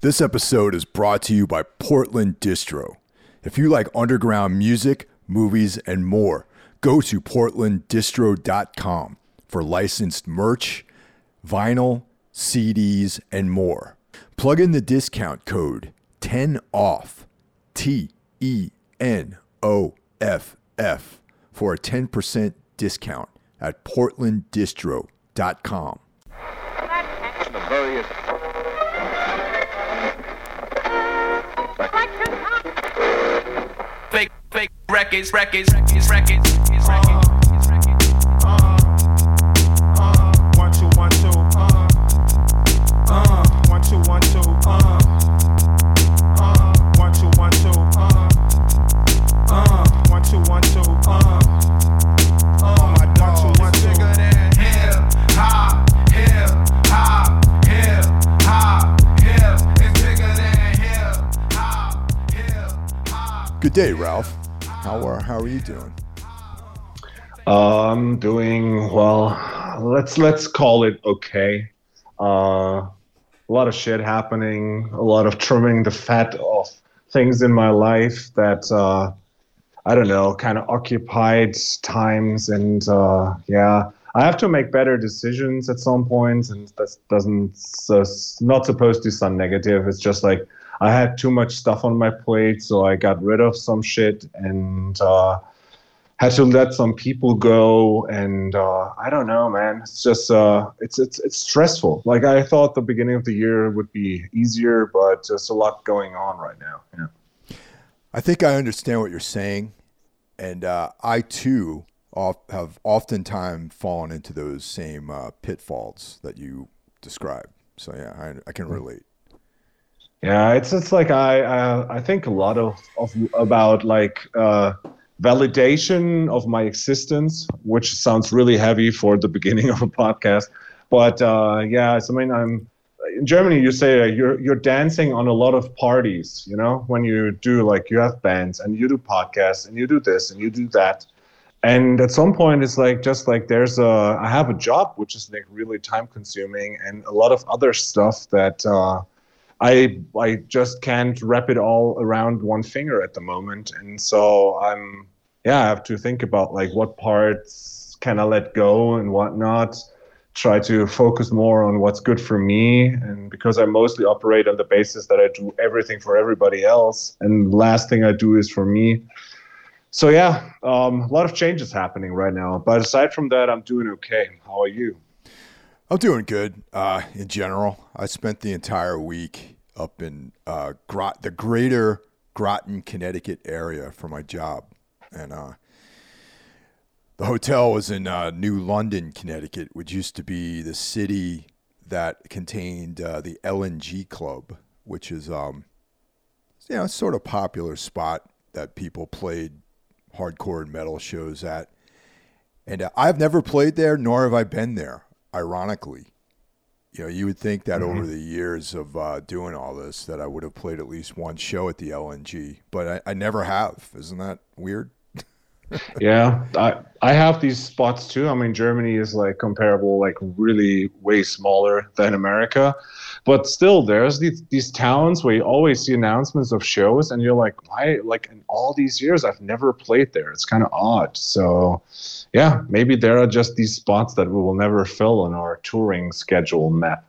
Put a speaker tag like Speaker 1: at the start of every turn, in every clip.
Speaker 1: This episode is brought to you by Portland Distro. If you like underground music, movies, and more, go to portlanddistro.com for licensed merch, vinyl, CDs, and more. Plug in the discount code 10OFF, T E N O F F, for a 10% discount at portlanddistro.com.
Speaker 2: The various
Speaker 3: fake, records, records, records, records, records,
Speaker 1: Good day, Ralph. How are, how are you doing?
Speaker 4: I'm doing well. Let's let's call it okay. Uh, a lot of shit happening. A lot of trimming the fat off things in my life that uh, I don't know, kind of occupied times, and uh, yeah, I have to make better decisions at some points, and that doesn't not supposed to sound negative. It's just like I had too much stuff on my plate, so I got rid of some shit and. Uh, had to let some people go and uh, i don't know man it's just uh, it's, it's it's stressful like i thought the beginning of the year would be easier but just a lot going on right now yeah
Speaker 1: I think I understand what you're saying, and uh, I too have oftentimes fallen into those same uh, pitfalls that you described. So yeah, I, I can relate.
Speaker 4: Yeah it's it's like i i, I think a lot of, of about like uh, validation of my existence which sounds really heavy for the beginning of a podcast but uh, yeah so, i mean i'm in Germany, you say uh, you're you're dancing on a lot of parties. You know, when you do like you have bands and you do podcasts and you do this and you do that, and at some point it's like just like there's a I have a job which is like really time consuming and a lot of other stuff that uh, I I just can't wrap it all around one finger at the moment, and so I'm yeah I have to think about like what parts can I let go and whatnot. Try to focus more on what's good for me. And because i mostly operate on the basis that i do everything for everybody else and last thing i do is for me. So yeah um, a lot of changes happening right now. But aside from that i'm doing okay. How are you
Speaker 1: I'm doing good uh, in general. I spent the entire week up in uh, Grot- the greater Groton, Connecticut area for my job, and uh, the hotel was in uh, New London, Connecticut, which used to be the city that contained uh, the LNG Club, which is um, you know sort of popular spot that people played hardcore and metal shows at. And uh, I've never played there, nor have I been there. Ironically, you know, you would think that over the years of uh, doing all this, that I would have played at least one show at the LNG, but I, I never have. Isn't that weird?
Speaker 4: Yeah i i have these spots too. I mean germany is like comparable like really way smaller than america. But still there's these these towns where you always see announcements of shows and you're like why like in all these years i've never played there. It's kind of odd. So yeah maybe there are just these spots that we will never fill on our touring schedule map.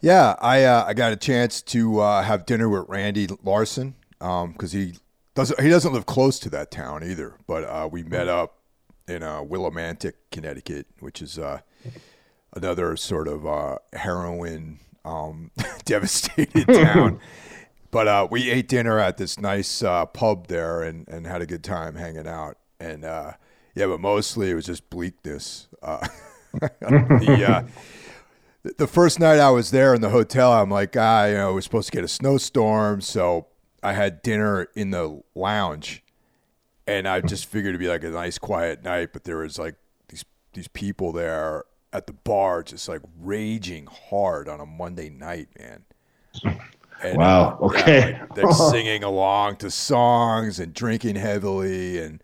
Speaker 1: Yeah, I uh, I got a chance to uh, have dinner with Randy Larson because he doesn't he doesn't live close to that town either. But uh, we met up in uh, Willimantic, Connecticut, which is uh, another sort of uh, heroin um, devastated town. But uh, we ate dinner at this nice uh, pub there and, and had a good time hanging out. And uh, yeah, but mostly it was just bleakness. Uh, the, uh, the first night I was there in the hotel, I'm like, ah, you know, we're supposed to get a snowstorm, so I had dinner in the lounge, and I just figured it'd be like a nice, quiet night. But there was like these these people there at the bar, just like raging hard on a Monday night, man. And,
Speaker 4: Wow,
Speaker 1: uh, yeah,
Speaker 4: okay.
Speaker 1: like, they're singing along to songs and drinking heavily, and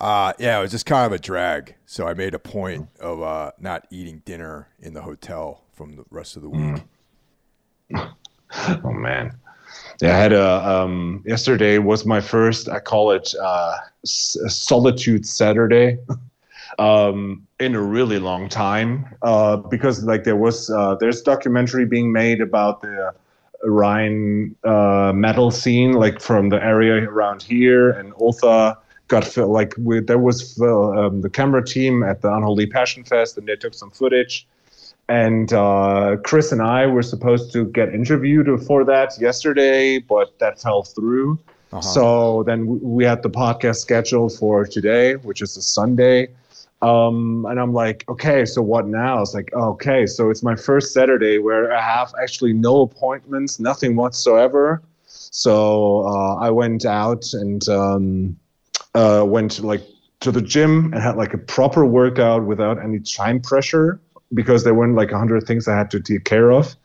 Speaker 1: uh, yeah, it was just kind of a drag. So I made a point of uh, not eating dinner in the hotel from the rest of the week.
Speaker 4: oh man. Yeah, I had a um, yesterday was my first. I call it uh, s- solitude Saturday. um, in a really long time uh, because like there was uh, there's documentary being made about the Rhine uh, metal scene like from the area around here and Ultha got fil- like we, there was fil- um, the camera team at the Unholy Passion Fest and they took some footage and uh, Chris and I were supposed to get interviewed for that yesterday but that fell through so then we had the podcast scheduled for today which is a Sunday um, and I'm like, okay, so what now? It's like, okay, so it's my first Saturday where I have actually no appointments, nothing whatsoever. So uh, I went out and um, uh, went like to the gym and had like a proper workout without any time pressure because there weren't like a hundred things I had to take care of.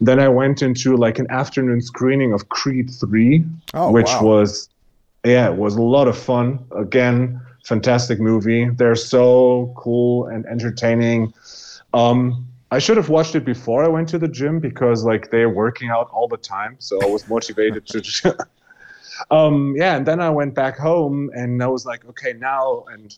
Speaker 4: Then I went into like an afternoon screening of Creed 3,
Speaker 1: Oh,
Speaker 4: which
Speaker 1: wow.
Speaker 4: was, yeah, it was a lot of fun. Again, fantastic movie. They're so cool and entertaining. Um, I should have watched it before I went to the gym because like they're working out all the time, so I was motivated to. um, yeah, and then I went back home and I was like, okay, now and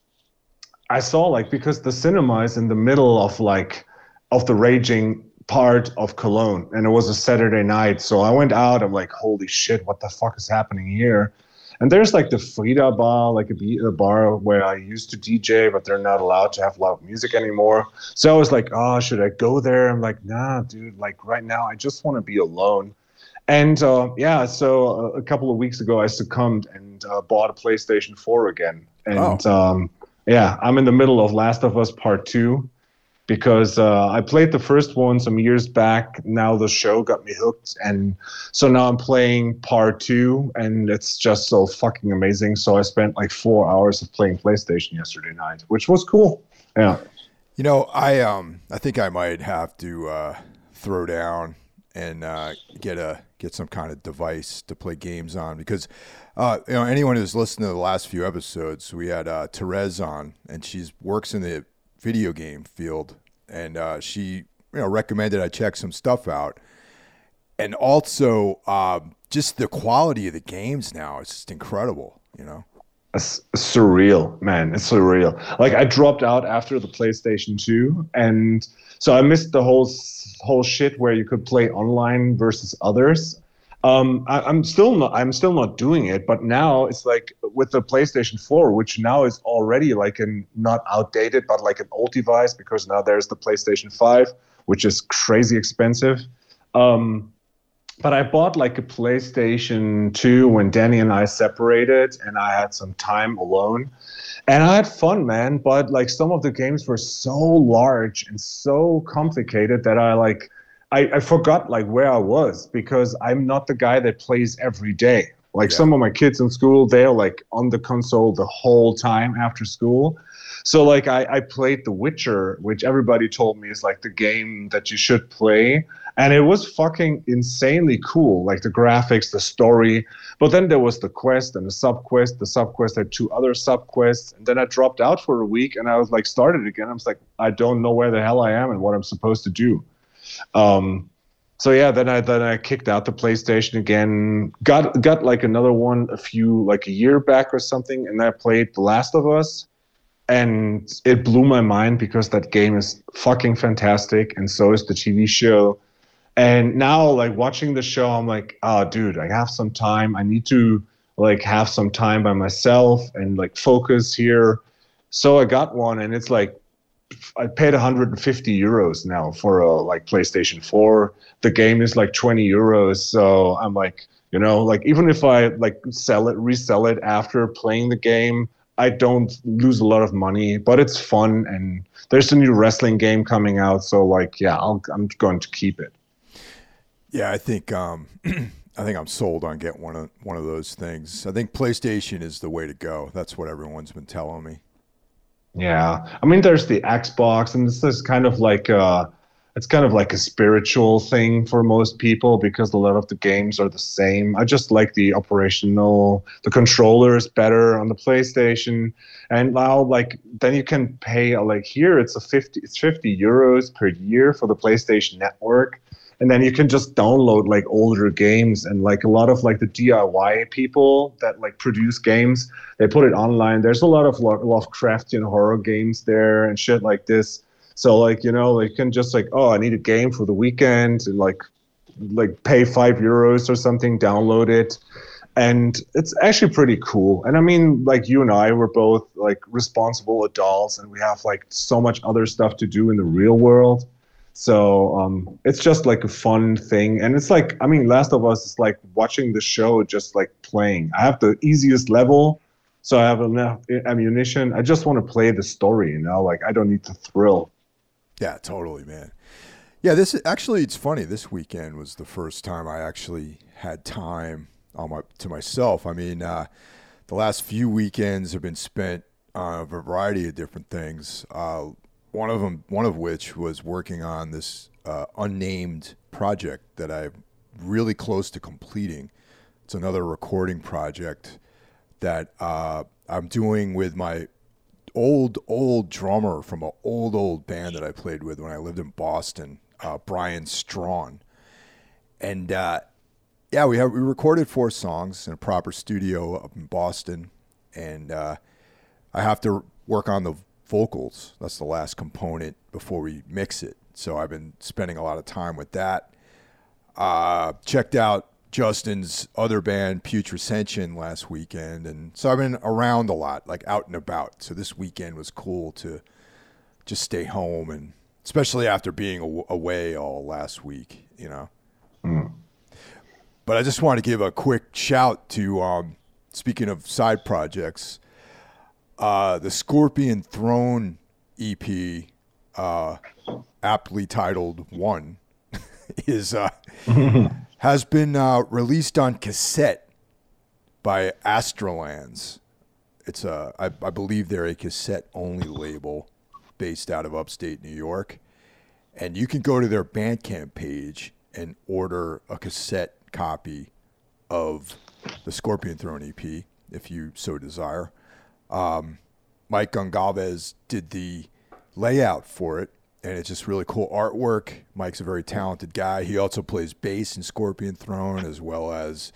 Speaker 4: I saw like because the cinema is in the middle of like of the raging part of Cologne, and it was a Saturday night, so I went out. I'm like, holy shit, what the fuck is happening here? And there's like the Frida bar, like a, bar where I used to DJ, but they're not allowed to have loud music anymore. So I was like, oh, should I go there? I'm like, nah, dude. Like right now, I just want to be alone. And uh, yeah, so uh, a couple of weeks ago, I succumbed and uh, bought a PlayStation 4 again. And um, yeah, I'm in the middle of Last of Us Part 2 because uh, I played the first one some years back. Now the show got me hooked. And so now I'm playing Part 2, and it's just so fucking amazing. So I spent like four hours of playing PlayStation yesterday night, which was cool. Yeah.
Speaker 1: You know, I um, I think I might have to uh, throw down and uh, get a get some kind of device to play games on because uh, you know anyone who's listened to the last few episodes, we had uh, Therese on, and she works in the video game field, and uh, she you know recommended I check some stuff out, and also um, just the quality of the games now is just incredible. You know.
Speaker 4: It's surreal, man. It's surreal. Like I dropped out after the PlayStation 2, and so I missed the whole whole shit where you could play online versus others. Um, I, I'm still not. I'm still not doing it, but now it's like with the PlayStation 4, which now is already like an not outdated, but like an old device because now there's the PlayStation 5, which is crazy expensive. Um, but I bought like a PlayStation 2 when Danny and I separated and I had some time alone. And I had fun, man. But like some of the games were so large and so complicated that I like I, I forgot like where I was because I'm not the guy that plays every day. Like
Speaker 1: Yeah.
Speaker 4: some of my kids in school, they're like on the console the whole time after school. So like I, I played The Witcher, which everybody told me is like the game that you should play. And it was fucking insanely cool, like the graphics, the story. But then there was the quest and the sub quest. The sub quest had two other sub quests. And then I dropped out for a week and I was like started again. I was like, I don't know where the hell I am and what I'm supposed to do. Um, so yeah, then I then I kicked out the PlayStation again. Got got like another one a few like a year back or something, and I played The Last of Us, and it blew my mind because that game is fucking fantastic, and so is the TV show. And now, like watching the show, I'm like, oh, dude, I have some time. I need to like have some time by myself and like focus here. So I got one, and it's like I paid 150 euros now for a like PlayStation 4. The game is like 20 euros, so I'm like, you know, like even if I like sell it, resell it after playing the game, I don't lose a lot of money, but it's fun and there's a new wrestling game coming out, so like, yeah, I'll, I'm going to keep it.
Speaker 1: Yeah, I think um, I think I'm sold on getting one of one of those things. I think PlayStation is the way to go. That's what everyone's been telling me.
Speaker 4: Yeah, I mean, there's the Xbox, and this is kind of like uh it's kind of like a spiritual thing for most people because a lot of the games are the same. I just like the operational, the controller is better on the PlayStation, and now like then you can pay like here it's a fifty, it's fifty euros per year for the PlayStation Network, and then you can just download like older games and like a lot of like the DIY people that like produce games, they put it online. There's a lot of Lo- Lovecraftian horror games there and shit like this. So like you know, like you can just like oh, I need a game for the weekend and like like pay five euros or something, download it. And it's actually pretty cool. And i mean like you and i were both like responsible adults and we have like so much other stuff to do in the real world. So um, it's just like a fun thing. And it's like i mean last of us is like watching the show just like playing. I have the easiest level so i have enough ammunition. I just want to play the story you know? Like i don't need the thrill
Speaker 1: Yeah, totally, man. Yeah, this is actually it's funny. This weekend was the first time I actually had time on my to myself. I mean, uh, the last few weekends have been spent on a variety of different things. Uh, one of them, one of which was working on this uh, unnamed project that I'm really close to completing. It's another recording project that uh, I'm doing with my old old drummer from an old old band that I played with when I lived in Boston, uh, Brian Strawn, and uh, yeah, we have we recorded four songs in a proper studio up in Boston, and uh, I have to work on the vocals. That's the last component before we mix it. So I've been spending a lot of time with that. Uh, checked out Justin's other band, Putrescension, last weekend, and so I've been around a lot, like out and about. So this weekend was cool to just stay home, and especially after being away all last week, you know. But I just want to give a quick shout to, um, speaking of side projects, uh, the Scorpion Throne EP, uh, aptly titled One, is uh, has been uh, released on cassette by Astralands. It's a, I, I believe they're a cassette only label based out of upstate New York, and you can go to their Bandcamp page and order a cassette copy of the Scorpion Throne EP if you so desire. Um, Mike Gongalves did the layout for it, and it's just really cool artwork. Mike's a very talented guy. He also plays bass in Scorpion Throne as well as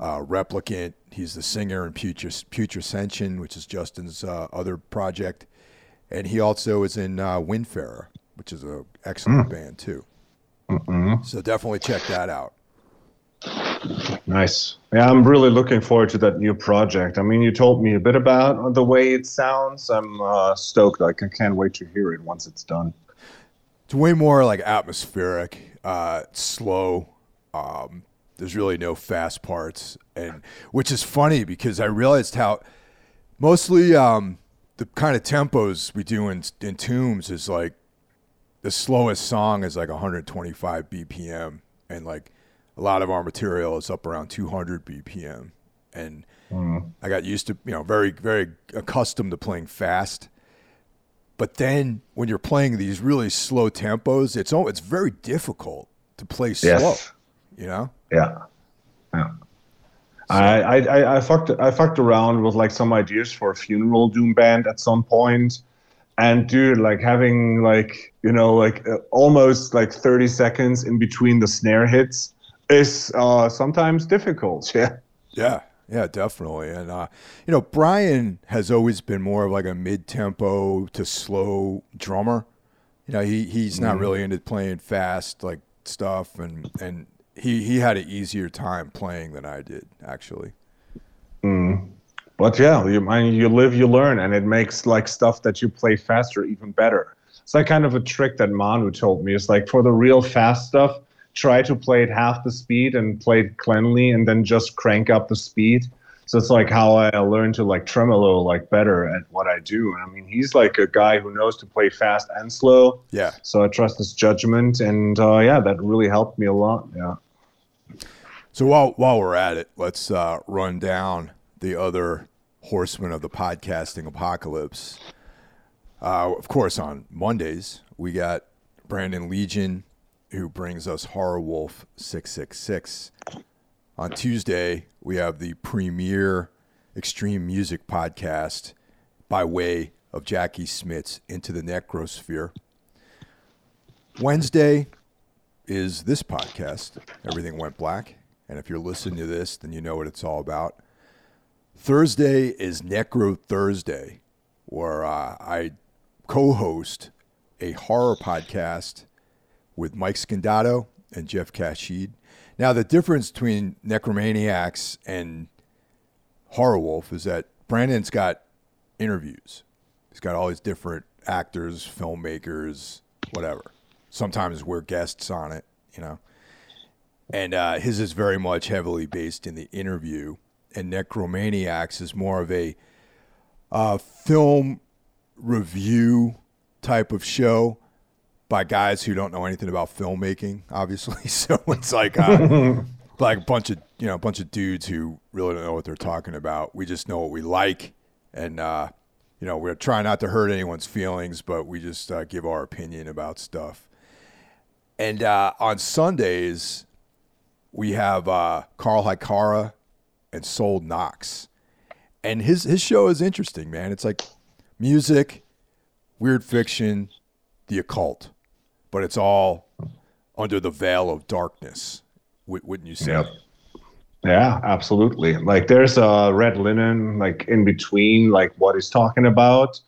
Speaker 1: uh, Replicant. He's the singer in Putre- Putrescension, which is Justin's uh, other project, and he also is in uh, Windfarer, which is an excellent band too. So definitely check that out.
Speaker 4: Nice. Yeah, I'm really looking forward to that new project. I mean, you told me a bit about the way it sounds. I'm uh, stoked. Like, I can't wait to hear it once it's done.
Speaker 1: It's way more like atmospheric, uh, slow. Um, there's really no fast parts, and which is funny because I realized how mostly um, the kind of tempos we do in in Tombs is like the slowest song is like 125 BPM, and like a lot of our material is up around 200 BPM, and I got used to you know very very accustomed to playing fast. But then when you're playing these really slow tempos, it's oh, it's very difficult to play slow.
Speaker 4: Yes.
Speaker 1: You know?
Speaker 4: Yeah. Yeah. I, I, I, I fucked I fucked around with like some ideas for a funeral doom band at some point, and dude, like having like you know like uh, almost like thirty seconds in between the snare hits is uh, sometimes difficult. Yeah.
Speaker 1: Yeah, yeah, definitely. And uh, you know, Brian has always been more of like a mid-tempo to slow drummer. You know, he he's not really into playing fast like stuff, and and he he had an easier time playing than I did actually.
Speaker 4: But yeah, you I mean, you live, you learn, and it makes like stuff that you play faster even better. It's like kind of a trick that Manu told me. It's like for the real fast stuff, try to play it half the speed and play it cleanly, and then just crank up the speed. So it's like how I learned to like tremolo like better at what I do. I mean, he's like a guy who knows to play fast and slow.
Speaker 1: Yeah.
Speaker 4: So I trust his judgment, and uh, yeah, that really helped me a lot. Yeah.
Speaker 1: So while while we're at it, let's uh, run down the other horsemen of the podcasting apocalypse. Uh, of course, on Mondays we got Brandon Legion, who brings us Horror Wolf six six six. On Tuesday we have the premier extreme music podcast by way of Jackie Smith's Into the Necrosphere. Wednesday is this podcast, Everything Went Black. And if you're listening to this, then you know what it's all about. Thursday is Necro Thursday, where uh, I co host a horror podcast with Mike Scandato and Jeff Kashid. Now, the difference between Necromaniacs and Horror Wolf is that Brandon's got interviews. He's got all these different actors, filmmakers, whatever. Sometimes we're guests on it, you know. And uh, his is very much heavily based in the interview, and Necromaniacs is more of a uh, film review type of show by guys who don't know anything about filmmaking, obviously. So it's like uh, like a bunch of you know a bunch of dudes who really don't know what they're talking about. We just know what we like, and uh, you know we're trying not to hurt anyone's feelings, but we just uh, give our opinion about stuff. And uh, on Sundays, we have uh, Carl Hikara and Soul Knox, and his his show is interesting, man. It's like music, weird fiction, the occult, but it's all under the veil of darkness. wou- Wouldn't you say?
Speaker 4: Yep. Yeah, absolutely. Like there's a red linen like in between like what he's talking about.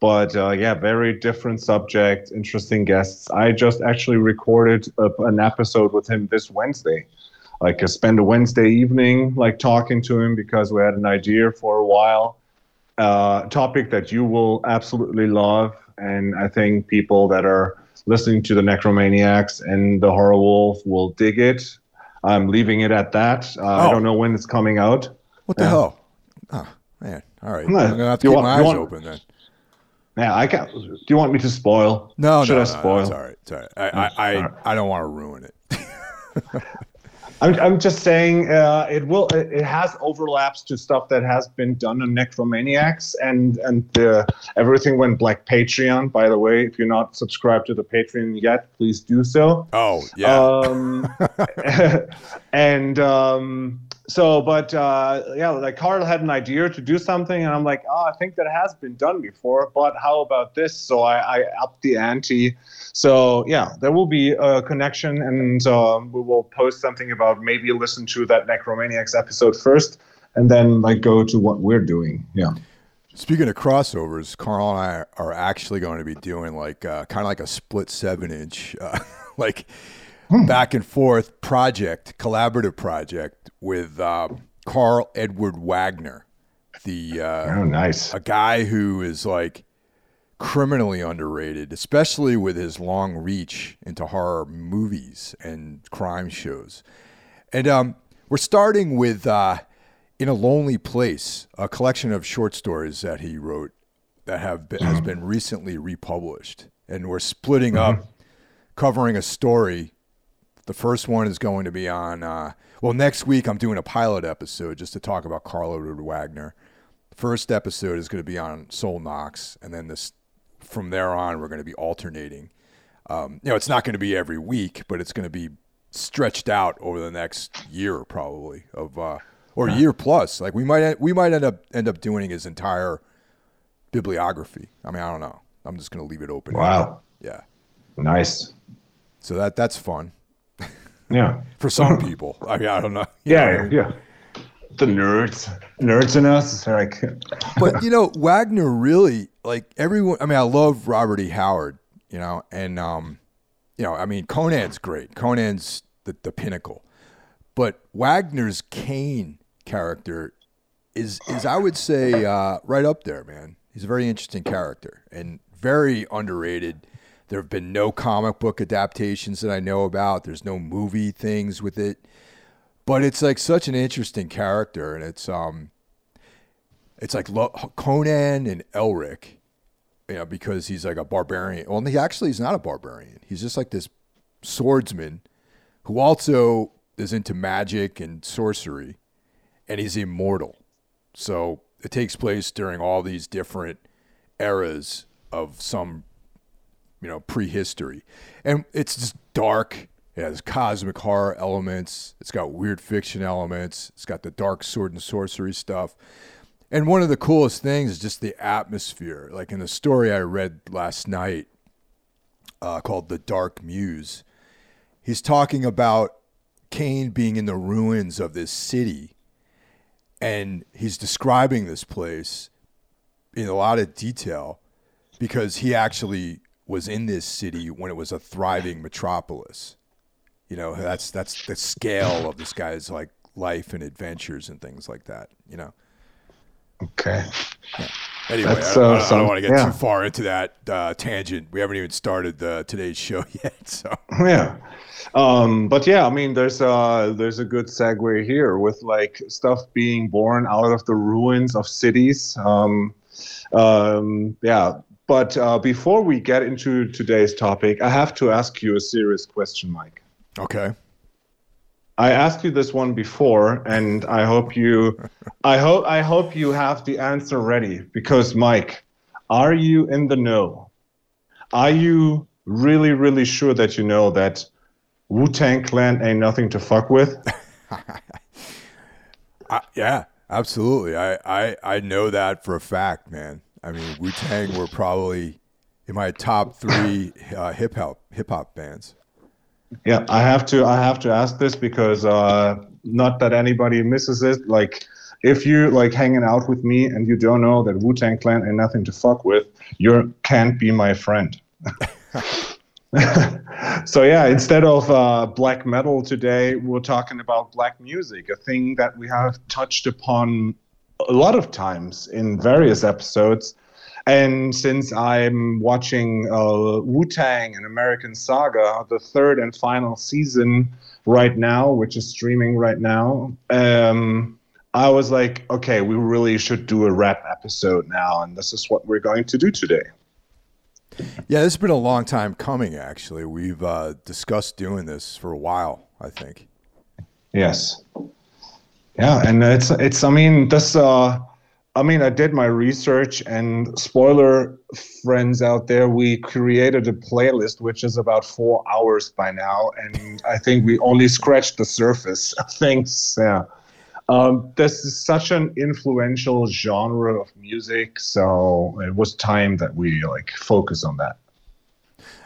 Speaker 4: But uh, yeah, very different subject, interesting guests. I just actually recorded a, an episode with him this Wednesday. Like I spent a Wednesday evening like talking to him because we had an idea for a while. Uh, topic that you will absolutely love, and I think people that are listening to the Necromaniacs and the Horror Wolf will dig it. I'm leaving it at that. Uh, I
Speaker 1: Oh.
Speaker 4: don't know when it's coming out.
Speaker 1: What the
Speaker 4: Yeah.
Speaker 1: hell? Oh man! All right, I'm gonna have to keep
Speaker 4: want-
Speaker 1: my eyes
Speaker 4: want-
Speaker 1: open then.
Speaker 4: Yeah, I can't. Do you want me to spoil?
Speaker 1: No,
Speaker 4: Should
Speaker 1: no,
Speaker 4: I
Speaker 1: no,
Speaker 4: spoil?
Speaker 1: It's all right. It's all right. I, I, I,
Speaker 4: right.
Speaker 1: I don't want to ruin it.
Speaker 4: I'm, I'm just saying uh, it will. It, has overlaps to stuff that has been done on Necromaniacs and and uh, everything went black Patreon. By the way, if you're not subscribed to the Patreon yet, please do so.
Speaker 1: Oh yeah.
Speaker 4: Um, and um, so, but uh, yeah, like Carl had an idea to do something, and I'm like, oh, I think that has been done before, but how about this? So I, I upped the ante. So yeah, there will be a connection, and um, we will post something about maybe listen to that Necromaniacs episode first, and then like go to what we're doing. Yeah.
Speaker 1: Speaking of crossovers, Carl and I are actually going to be doing like uh, kind of like a split seven inch, uh, like back and forth project, collaborative project with uh, Karl Edward Wagner, the uh,
Speaker 4: Oh, nice.
Speaker 1: a guy who is like criminally underrated, especially with his long reach into horror movies and crime shows. And um, we're starting with uh, In a Lonely Place, a collection of short stories that he wrote that have been, has been recently republished. And we're splitting up, covering a story. The first one is going to be on, uh, well, next week I'm doing a pilot episode just to talk about Karl Edward Wagner. First episode is going to be on Soul Knox, and then this from there on we're going to be alternating. Um, you know, it's not going to be every week, but it's going to be stretched out over the next year probably of uh, or year plus. Like we might we might end up end up doing his entire bibliography. I mean, I don't know. I'm just going to leave it open.
Speaker 4: Wow.
Speaker 1: Yeah.
Speaker 4: Nice.
Speaker 1: So that that's fun
Speaker 4: Yeah.
Speaker 1: for some people. I mean, I don't know. You know
Speaker 4: Yeah. The nerds, nerds in us, like.
Speaker 1: but you know Wagner really like everyone. I mean, I love Robert E. Howard, you know, and um, you know, I mean, Conan's great. Conan's the the pinnacle, but Wagner's Kane character is is I would say uh, right up there, man. He's a very interesting character and very underrated. There have been no comic book adaptations that I know about. There's no movie things with it, but it's like such an interesting character, and it's um, it's like Lo- Conan and Elric, you know, because he's like a barbarian. Well, he actually is not a barbarian. He's just like this swordsman who also is into magic and sorcery, and he's immortal. So it takes place during all these different eras of some, you know, prehistory, and it's just dark. It has cosmic horror elements. It's got weird fiction elements. It's got the dark sword and sorcery stuff. And one of the coolest things is just the atmosphere. Like in the story I read last night uh, called The Dark Muse, he's talking about Kane being in the ruins of this city, and he's describing this place in a lot of detail because he actually was in this city when it was a thriving metropolis. You know, that's that's the scale of this guy's like life and adventures and things like that. You know.
Speaker 4: Okay.
Speaker 1: Anyway,
Speaker 4: That's,
Speaker 1: I, don't-
Speaker 4: uh,
Speaker 1: I don't,
Speaker 4: some-
Speaker 1: want to get
Speaker 4: yeah.
Speaker 1: too far into that uh, tangent. We haven't even started the, today's show yet. So
Speaker 4: yeah um but yeah i mean there's uh there's a good segue here with like stuff being born out of the ruins of cities um um yeah but uh before we get into today's topic i have to ask you a serious question mike
Speaker 1: okay,
Speaker 4: I asked you this one before, and I hope you, I hope I hope you have the answer ready. Because Mike, are you in the know? Are you really, really sure that you know that Wu Tang Clan ain't nothing to fuck with?
Speaker 1: I, yeah, absolutely. I, I I know that for a fact, man. I mean, Wu Tang were probably in my top three uh, hip hop hip hop bands.
Speaker 4: Yeah, I have to. I have to ask this because uh, not that anybody misses it. Like, if you're like hanging out with me and you don't know that Wu Tang Clan ain't nothing to fuck with, you can't be my friend. so yeah, instead of uh, black metal today, we're talking about black music, a thing that we have touched upon a lot of times in various episodes. And since I'm watching uh, Wu Tang An American Saga, the third and final season right now, which is streaming right now, um, I was like, okay, we really should do a rap episode now, and this is what we're going to do today.
Speaker 1: Yeah, this has been a long time coming. Actually, we've uh, discussed doing this for a while. I think.
Speaker 4: Yes. Yeah, and it's it's. I mean, this. Uh, I mean, I did my research, and spoiler, friends out there, we created a playlist which is about four hours by now, and I think we only scratched the surface of things. Yeah. Um, this is such an influential genre of music, so it was time that we like focus on that.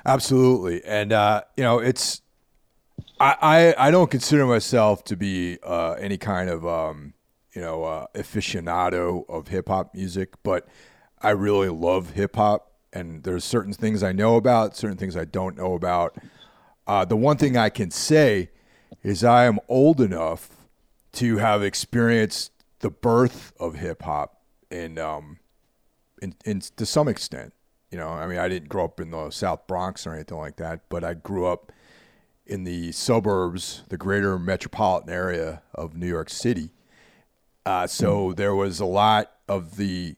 Speaker 1: Absolutely, and uh, you know, it's I, I I don't consider myself to be uh, any kind of um, you know uh, aficionado of hip hop music, but I really love hip hop, and there's certain things I know about, certain things I don't know about. Uh, the one thing I can say is I am old enough to have experienced the birth of hip hop in um in, in to some extent. You know, I mean, I didn't grow up in the South Bronx or anything like that, but I grew up in the suburbs, the greater metropolitan area of New York City. Uh, so there was a lot of the,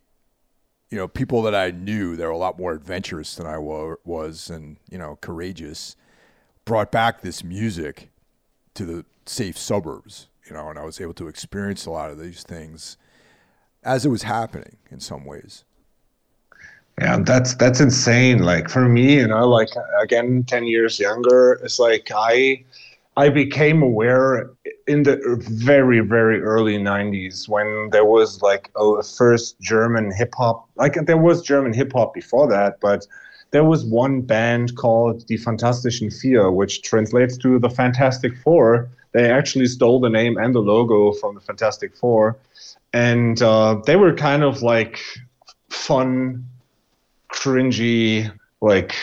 Speaker 1: you know, people that I knew. They were a lot more adventurous than I wa- was, and you know, courageous. Brought back this music to the safe suburbs, you know, and I was able to experience a lot of these things as it was happening in some ways.
Speaker 4: Yeah, that's that's insane. Like for me, you know, like again, ten years younger, it's like I I became aware in the very very early '90s when there was like a first German hip hop. Like there was German hip hop before that, but there was one band called Die Fantastischen Vier, which translates to the Fantastic Four. They actually stole the name and the logo from the Fantastic Four, and uh, they were kind of like fun cringy like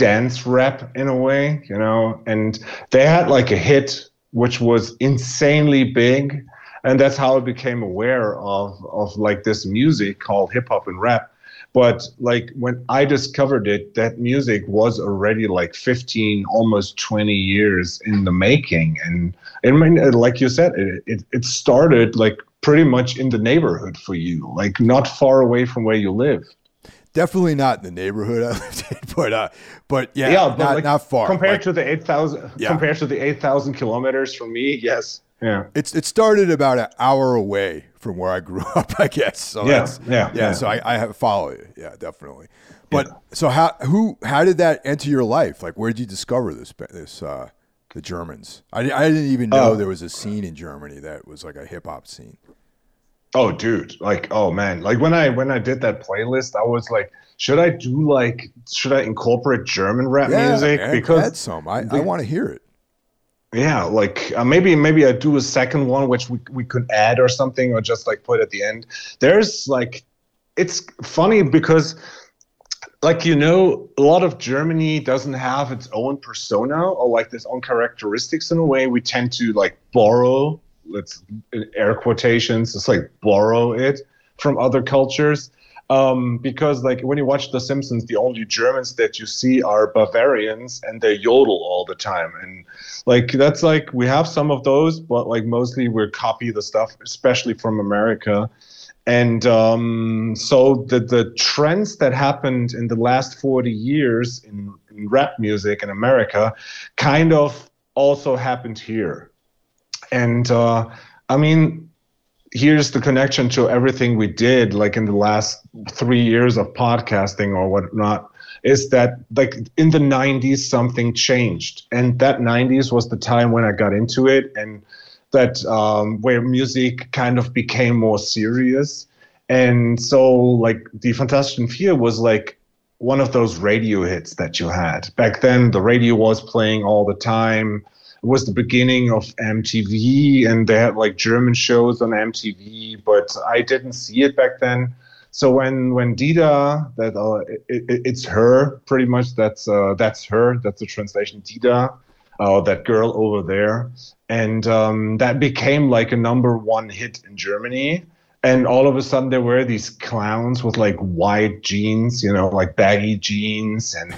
Speaker 4: dance rap in a way, you know. And they had like a hit which was insanely big, and that's how I became aware of of like this music called hip hop and rap. But like when I discovered it, that music was already like 15, almost 20 years in the making. And I mean, uh, like you said, it, it, it started like pretty much in the neighborhood for you, like not far away from where you live.
Speaker 1: Definitely not in the neighborhood I lived in, but uh, but yeah,
Speaker 4: yeah, but
Speaker 1: not,
Speaker 4: like,
Speaker 1: not far.
Speaker 4: compared
Speaker 1: Like,
Speaker 4: to the eight thousand.
Speaker 1: Yeah.
Speaker 4: Compared to the eight thousand kilometers from me, yes. Yeah.
Speaker 1: it's it started about an hour away from where I grew up, I guess. So
Speaker 4: Yeah,
Speaker 1: that's,
Speaker 4: yeah,
Speaker 1: yeah.
Speaker 4: yeah.
Speaker 1: So I, I have follow you, yeah, definitely. But so how who how did that enter your life? Like, where did you discover this this uh, the Germans? I, I didn't even know
Speaker 4: Oh.
Speaker 1: there was a scene in Germany that was like a hip hop scene.
Speaker 4: Oh, dude! Like, oh man! Like when I when I did that playlist, I was like, should I do like should I incorporate German rap
Speaker 1: Yeah,
Speaker 4: music
Speaker 1: man,
Speaker 4: because
Speaker 1: add some. I, I want to hear it.
Speaker 4: yeah, like uh, maybe maybe I do a second one which we we could add or something or just like put at the end. There's like it's funny because like you know a lot of germany doesn't have its own persona or like its own characteristics in a way we tend to like borrow let's air quotations it's like borrow it from other cultures. Um, because like when you watch the simpsons the only germans that you see are bavarians and they yodel all the time. And like that's like we have some of those but like mostly we copy the stuff especially from america. And um, so the the trends that happened in the last 40 years in, in, rap music in America kind of also happened here. And uh, I mean, here's the connection to everything we did, like in the last three years of podcasting or whatnot, is that like in the 90s something changed, and that 90s was the time when I got into it and that um, where music kind of became more serious. And so, like, the Fantastischen Vier was like one of those radio hits that you had. Back then, the radio was playing all the time. Was the beginning of MTV, and they had like German shows on MTV, but I didn't see it back then. So when when Die da, that uh, it, it, it's her pretty much. That's uh, that's her. That's the translation. Die da, uh, that girl over there and um, that became like a number one hit in Germany. And all of a sudden, there were these clowns with like white jeans, you know, like baggy jeans, and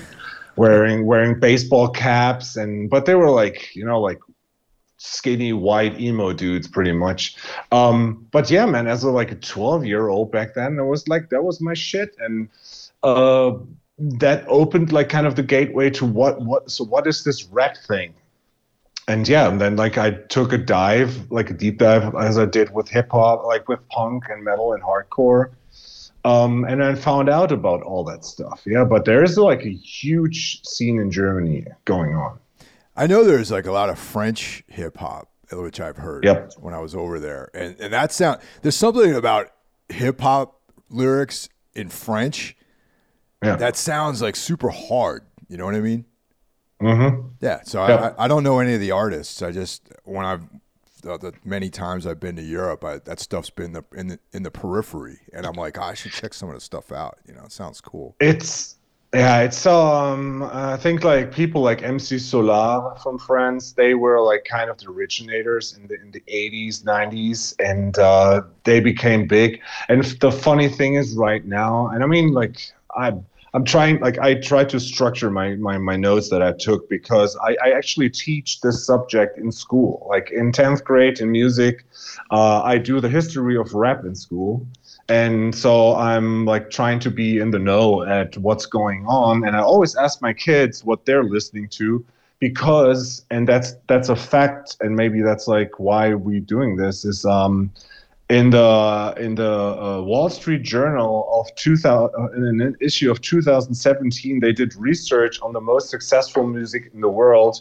Speaker 4: wearing wearing baseball caps, and but they were like, you know, like skinny white emo dudes, pretty much. Um, but yeah, man, as a like a twelve year old back then, it was like that was my shit, and uh, that opened like kind of the gateway to what what so what is this rap thing? And yeah, and then like I took a dive, like a deep dive, as I did with hip hop, like with punk and metal and hardcore, um, and then found out about all that stuff. Yeah, but there is like a huge scene in Germany going on.
Speaker 1: I know there's like a lot of French hip hop, which I've heard
Speaker 4: yep.
Speaker 1: when I was over there, and and that sound there's something about hip hop lyrics in French
Speaker 4: yeah.
Speaker 1: that sounds like super hard. You know what I mean?
Speaker 4: Mm-hmm.
Speaker 1: Yeah. So yep. I, I don't know any of the artists. I just when I've the, many times I've been to Europe, I, that stuff's been the, in the in the periphery, and I'm like, oh, I should check some of the stuff out. You know, it sounds cool.
Speaker 4: It's yeah, it's um, I think like people like MC Solaar from France, they were like kind of the originators in the in the 80s, 90s, and uh, they became big. And the funny thing is, right now, and I mean, like I I'm trying like I try to structure my my, my notes that I took because I, I actually teach this subject in school. Like in 10th grade in music, uh, I do the history of rap in school. And so I'm like trying to be in the know at what's going on. And I always ask my kids what they're listening to because and that's that's a fact and maybe that's like why we're doing this is um in the in the uh, Wall Street Journal of 2000 uh, in an issue of 2017 they did research on the most successful music in the world.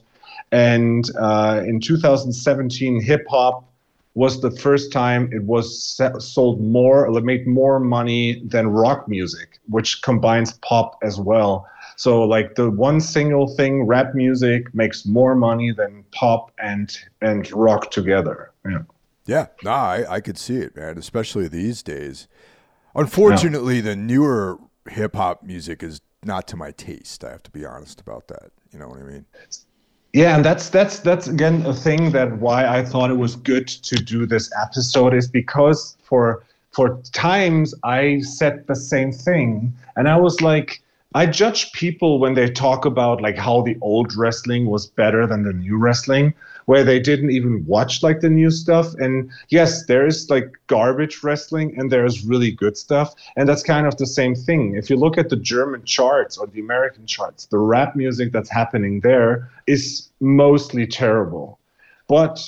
Speaker 4: And uh, in 2017 hip hop was the first time it was sold more made more money than rock music which combines pop as well. So like the one single thing rap music makes more money than pop and and rock together. Yeah
Speaker 1: yeah, no, I, I could see it, man, especially these days. Unfortunately, the newer hip hop music is not to my taste. I have to be honest about that. You know what I mean?
Speaker 4: Yeah, and that's that's that's again a thing that why I thought it was good to do this episode is because for for times I said the same thing and I was like I judge people when they talk about like how the old wrestling was better than the new wrestling where they didn't even watch like the new stuff. And yes, there is like garbage wrestling and there's really good stuff. And that's kind of the same thing. If you look at the German charts or the American charts, the rap music that's happening there is mostly terrible. But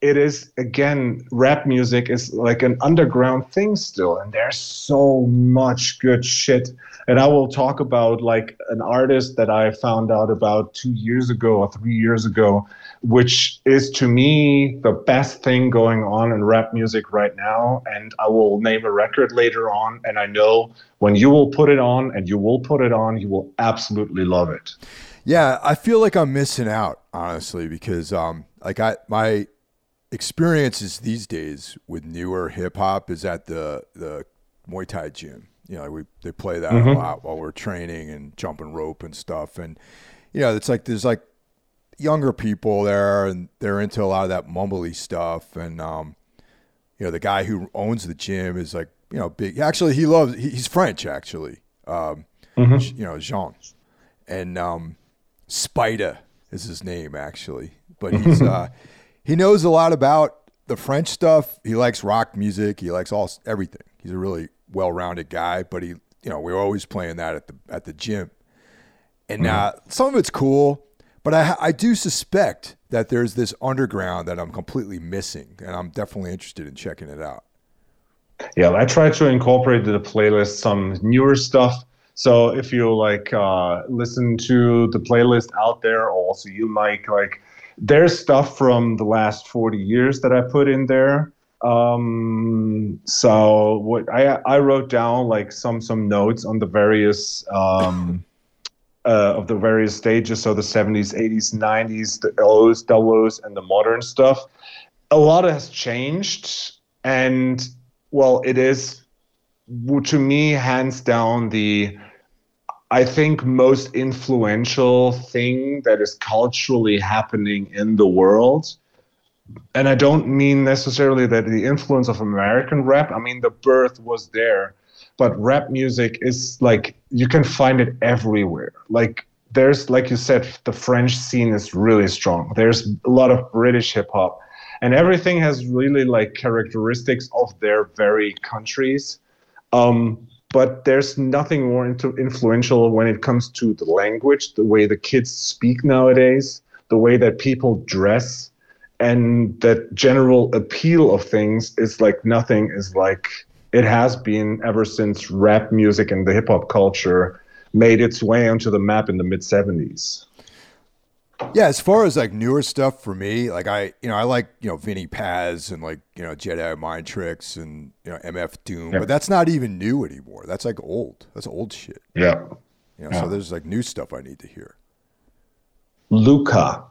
Speaker 4: it is again rap music is like an underground thing still and there's so much good shit and i will talk about like an artist that i found out about two years ago or three years ago which is to me the best thing going on in rap music right now and i will name a record later on and i know when you will put it on and you will put it on you will absolutely love it
Speaker 1: yeah i feel like i'm missing out honestly because um like I my experiences these days with newer hip hop is at the the Muay Thai gym. You know, we they play that a lot while we're training and jumping rope and stuff. And you know, it's like there's like younger people there, and they're into a lot of that mumbly stuff. And um, you know, the guy who owns the gym is like you know big. Actually, he loves. he- He's French, actually. Um, You know, Jean, and um, Spider is his name actually. But he's uh, he knows a lot about the French stuff. He likes rock music. He likes all everything. He's a really well-rounded guy. But he, you know, we're always playing that at the at the gym, and uh, some of it's cool. But I I do suspect that there's this underground that I'm completely missing, and I'm definitely interested in checking it out.
Speaker 4: Yeah, I try to incorporate to the playlist some newer stuff. So if you like uh, listen to the playlist out there, also you might like there's stuff from the last 40 years that I put in there. Um, so what I I wrote down like some some notes on the various um, uh, of the various stages. So the 70s, 80s, 90s, the O's, doubles, and the modern stuff. A lot has changed, and well, it is to me hands down the I think most influential thing that is culturally happening in the world. And I don't mean necessarily that the influence of American rap. I mean the birth was there, but rap music is like you can find it everywhere. Like there's like you said, the French scene is really strong. There's a lot of British hip hop and everything has really like characteristics of their very countries. Um, but there's nothing more influential when it comes to the language, the way the kids speak nowadays, the way that people dress, and that general appeal of things is like nothing is like it has been ever since rap music and the hip hop culture made its way onto the map in the mid 70s.
Speaker 1: Yeah, as far as like newer stuff for me, like I, you know, I like you know Vinnie Paz and like you know Jedi Mind Tricks and you know MF Doom,
Speaker 4: Yeah.
Speaker 1: but that's not even new anymore. That's like old. That's old shit.
Speaker 4: Yeah.
Speaker 1: You know,
Speaker 4: Yeah.
Speaker 1: so there's like new stuff I need to hear.
Speaker 4: Lukah,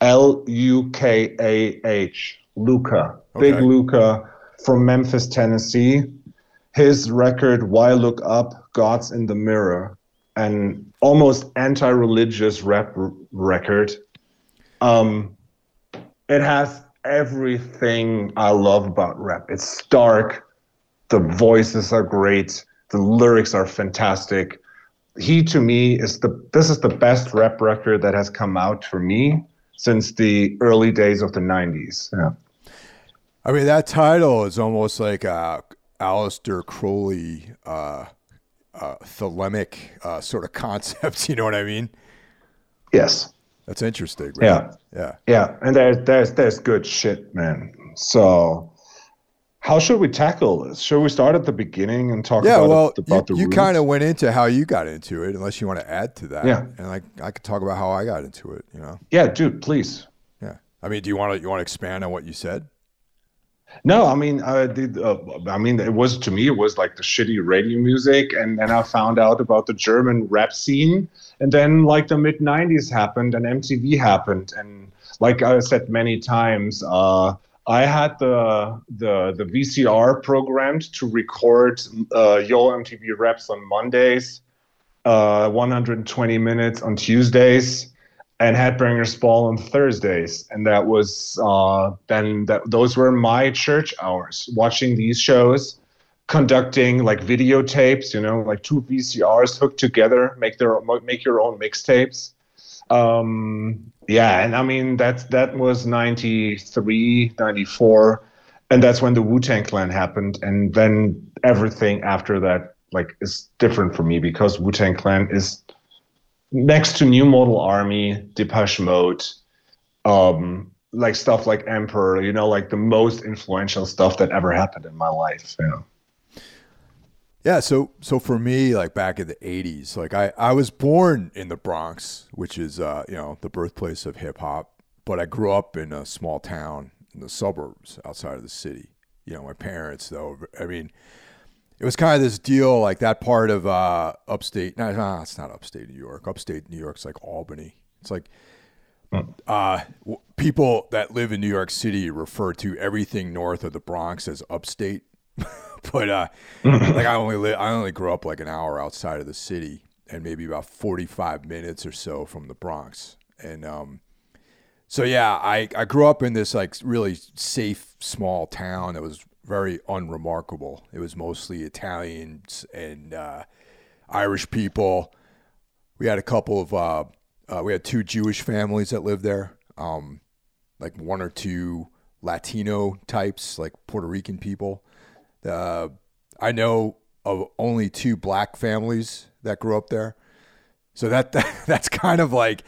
Speaker 4: L U K A H, Lukah, Big Lukah from Memphis, Tennessee. His record, Why Look Up, God's in the Mirror, an almost anti religious rap r- record. Um, it has everything I love about rap. It's dark, the voices are great, the lyrics are fantastic he to me is the this is the best rap record that has come out for me since the early days of the 90s yeah
Speaker 1: I mean, that title is almost like a Aleister Crowley, uh, uh, thelemic uh, sort of concept. You know what I mean?
Speaker 4: yes
Speaker 1: That's interesting. Right?
Speaker 4: Yeah.
Speaker 1: Yeah.
Speaker 4: yeah and there's there's there's good shit man so how should we tackle this should we start at the beginning and talk
Speaker 1: Yeah,
Speaker 4: about,
Speaker 1: well,
Speaker 4: it, about
Speaker 1: you,
Speaker 4: the
Speaker 1: you kind of went into how you got into it, unless you want to add to that.
Speaker 4: Yeah.
Speaker 1: and like I could talk about how I got into it. You know,
Speaker 4: yeah dude please
Speaker 1: yeah. I mean, do you want to you want to expand on what you said?
Speaker 4: No, I mean, I did. Uh, I mean, it was to me, it was like the shitty radio music, and then I found out about the German rap scene, and then like the mid '90s happened, and MTV happened, and like I said many times, uh, I had the the the VCR programmed to record uh, Yo MTV Raps on Mondays, uh, 120 minutes on Tuesdays, and Headbangers Ball on Thursdays, and that was uh, then that those were my church hours, watching these shows, conducting like videotapes, you know, like two VCRs hooked together, make their make your own mixtapes. Um, yeah, and I mean that's that was 93, 94, and that's when the Wu Tang Clan happened, and then everything after that like is different for me because Wu Tang Clan is next to New Model Army, Depeche Mode, um, like stuff like Emperor, you know, like the most influential stuff that ever happened in my life. Yeah.
Speaker 1: Yeah, so so for me, like back in the '80s, like I I was born in the Bronx, which is uh you know the birthplace of hip hop, but I grew up in a small town in the suburbs outside of the city. You know, my parents though, I mean, it was kind of this deal like that part of uh upstate. No, it's not upstate New York. Upstate New York's like Albany. It's like uh, w- people that live in New York City refer to everything north of the Bronx as upstate. but uh, like I only live, I only grew up like an hour outside of the city, and maybe about forty five minutes or so from the Bronx. And um, so yeah, I I grew up in this like really safe small town that was very unremarkable. It was mostly Italians and uh, Irish people. We had a couple of uh, uh, we had two Jewish families that lived there. Um, like one or two Latino types, like Puerto Rican people. I know of only two black families that grew up there. So that, that that's kind of like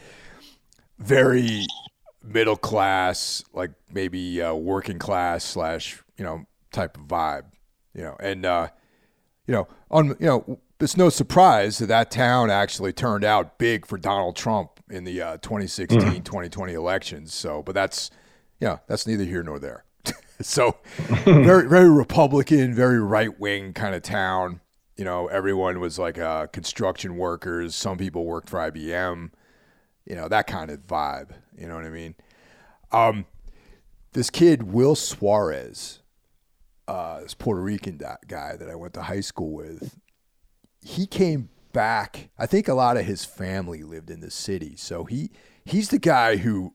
Speaker 1: very middle class, like maybe uh, working class slash you know type of vibe, you know, and uh, you know on you know it's no surprise that that town actually turned out big for Donald Trump in the uh, 2016 2020 elections. So, but that's yeah, that's neither here nor there. so very very Republican, very right wing kind of town. You know, everyone was like uh, construction workers. Some people worked for IBM. You know that kind of vibe. You know what I mean? Um, this kid Will Suarez, uh, this Puerto Rican guy that I went to high school with, he came back. I think a lot of his family lived in the city, so he he's the guy who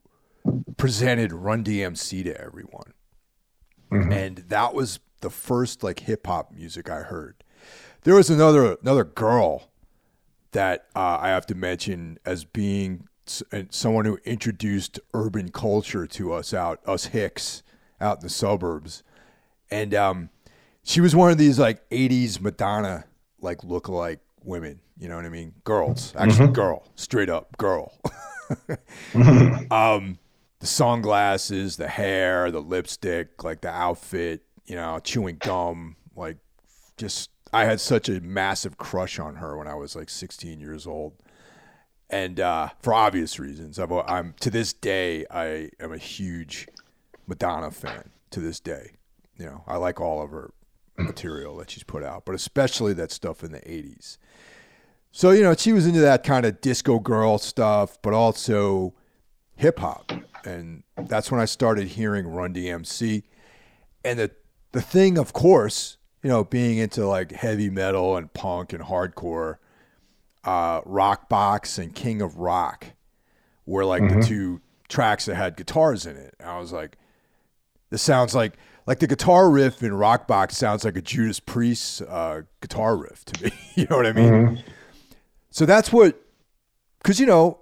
Speaker 1: presented Run DMC to everyone, and that was the first like hip hop music I heard. There was another another girl that uh, I have to mention as being s- and someone who introduced urban culture to us out us Hicks out in the suburbs, and um, she was one of these like '80s Madonna like lookalike women. You know what I mean? Girls, actually, girl, straight up girl. um, the sunglasses, the hair, the lipstick, like the outfit, you know, chewing gum, like just I had such a massive crush on her when I was like 16 years old. And uh, for obvious reasons, I'm, I'm to this day I am a huge Madonna fan. To this day, you know, I like all of her material that she's put out, but especially that stuff in the 80s. So, you know, she was into that kind of disco girl stuff, but also hip hop. And that's when I started hearing Run DMC. And the the thing, of course, you know, being into like heavy metal and punk and hardcore, uh, Rock Box and King of Rock were like the two tracks that had guitars in it. And I was like, this sounds like like the guitar riff in Rockbox sounds like a Judas Priest uh, guitar riff to me. you know what I mean? So that's what, because you know,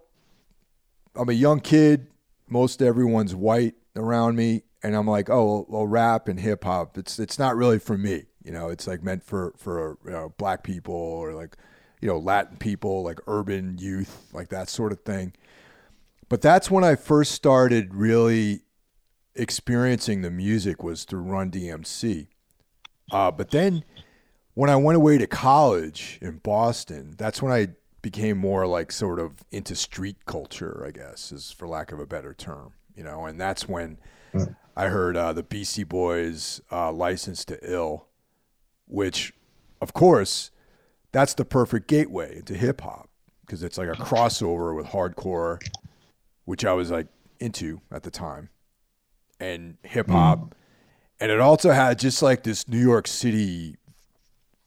Speaker 1: I'm a young kid. Most everyone's white around me, and I'm like, oh, well, rap and hip hop. It's it's not really for me. You know, it's like meant for for you know, black people or like you know Latin people, like urban youth, like that sort of thing. But that's when I first started really experiencing the music was through Run DMC. Uh, but then when I went away to college in Boston, that's when I became more like sort of into street culture, I guess, is for lack of a better term, you know. And that's when I heard uh, the Beastie Boys' uh, "License to Ill," which, of course, that's the perfect gateway into hip hop because it's like a crossover with hardcore, which I was like into at the time, and hip hop. Mm. And it also had just like this New York City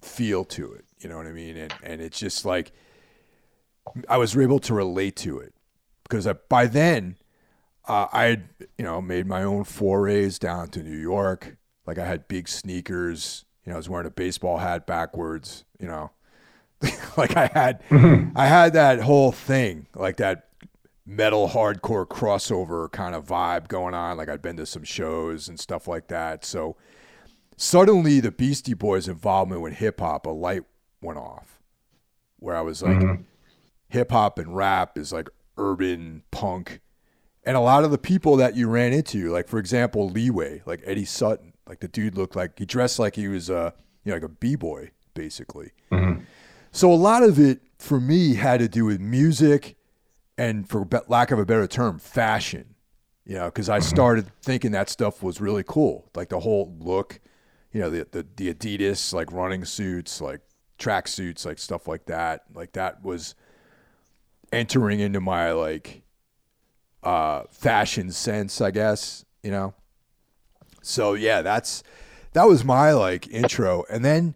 Speaker 1: feel to it. You know what I mean? And and it's just like I was able to relate to it because I, uh, by then uh, I had you know made my own forays down to New York. Like I had big sneakers. You know, I was wearing a baseball hat backwards. You know, like I had mm-hmm. I had that whole thing, like that metal hardcore crossover kind of vibe going on. Like I'd been to some shows and stuff like that. So suddenly the Beastie Boys involvement with hip hop, a light went off where I was like, mm-hmm. hip hop and rap is like urban punk. And a lot of the people that you ran into, like for example, Leeway, like Eddie Sutton, like the dude looked like he dressed like he was a you know, like a b boy basically. Mm-hmm. So a lot of it for me had to do with music, and for lack of a better term, fashion. You know, because I started thinking that stuff was really cool, like the whole look. You know, the the, the Adidas like running suits, like track suits, like stuff like that. Like that was entering into my like uh, fashion sense, I guess, you know. So yeah, that's that was my like intro, and then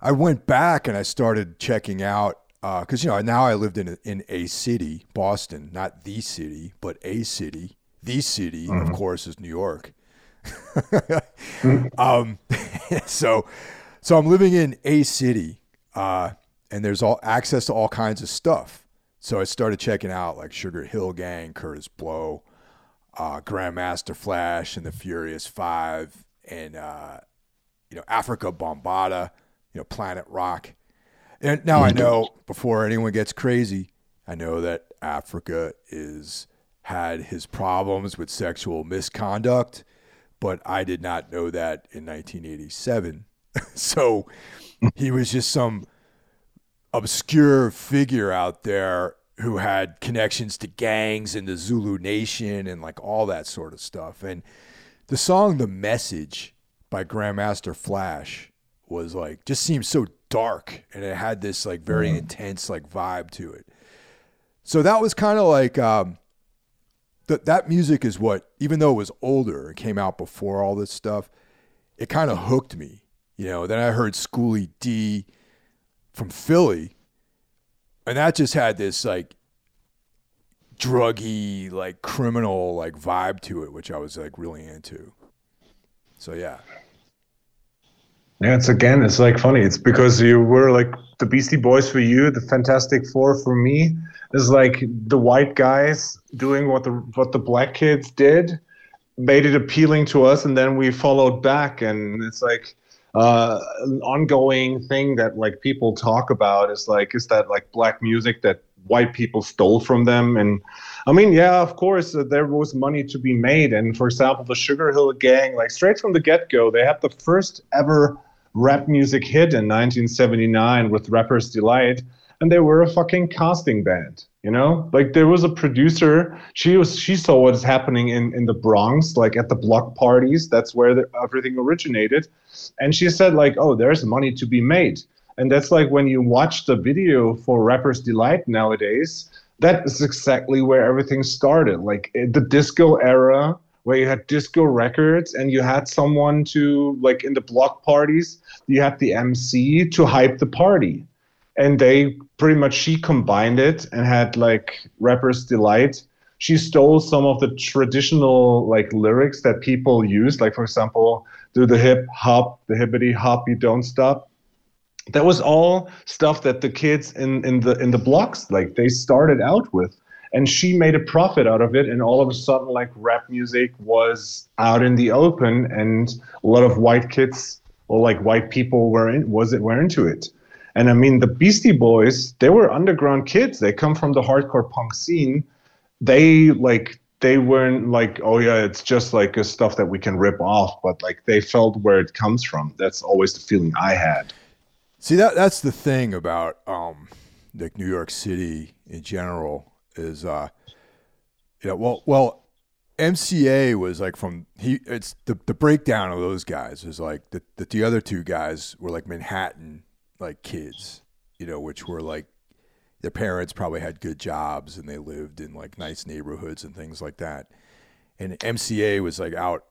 Speaker 1: I went back and I started checking out because you know now I lived in a, in a city, Boston, not the city, but a city. The city, of course, is New York. um, so, so I'm living in a city, uh, and there's all access to all kinds of stuff. So I started checking out like Sugar Hill Gang, Kurtis Blow, uh, Grandmaster Flash, and the Furious Five, and uh, you know Afrika Bambaataa, you know Planet Rock. And now I mm-hmm. know before anyone gets crazy, I know that Afrika is had his problems with sexual misconduct, but I did not know that in 1987. so he was just some obscure figure out there who had connections to gangs and the Zulu Nation and like all that sort of stuff. And the song The Message by Grandmaster Flash was like just seems so dark and it had this like very intense like vibe to it. So that was kind of like um that that music is what even though it was older, it came out before all this stuff, it kind of hooked me. You know, then I heard Schoolly D from Philly and that just had this like druggy like criminal like vibe to it which i was like really into so yeah
Speaker 4: Yeah, it's again, it's like funny. It's because you were like the Beastie Boys for you, the Fantastic Four for me. It's like the white guys doing what the what the black kids did, made it appealing to us, and then we followed back. And it's like uh, an ongoing thing that like people talk about is like is that like black music that white people stole from them and i mean yeah of course uh, there was money to be made and for example the sugar hill gang like straight from the get-go they had the first ever rap music hit in 1979 with rapper's delight and they were a fucking casting band you know? Like there was a producer she was she saw what is happening in in the bronx like at the block parties that's where the, everything originated and she said like oh there's money to be made. And that's like when you watch the video for rapper's delight nowadays that is exactly where everything started like eh, the disco era where you had disco records and you had someone to like in the block parties you had the mc to hype the party. And they pretty much she combined it and had like rapper's delight. She stole some of the traditional like lyrics that people use like for example do the hip hop the hippity hop you don't stop. That was all stuff that the kids in, in the in the blocks like they started out with and she made a profit out of it and all of a sudden like rap music was out in the open and a lot of white kids or like white people were in was it were into it. And i mean the beastie boys they were underground kids. They come from the hardcore punk scene. They like they weren't like oh yeah it's just like a stuff that we can rip off but like they felt where it comes from. That's always the feeling i had.
Speaker 1: See that that's the thing about um like New York City in general is uh you know well well MCA was like from he it's the the breakdown of those guys is like the the, the other two guys were like Manhattan like kids, you know, which were like their parents probably had good jobs and they lived in like nice neighborhoods and things like that. And MCA was like out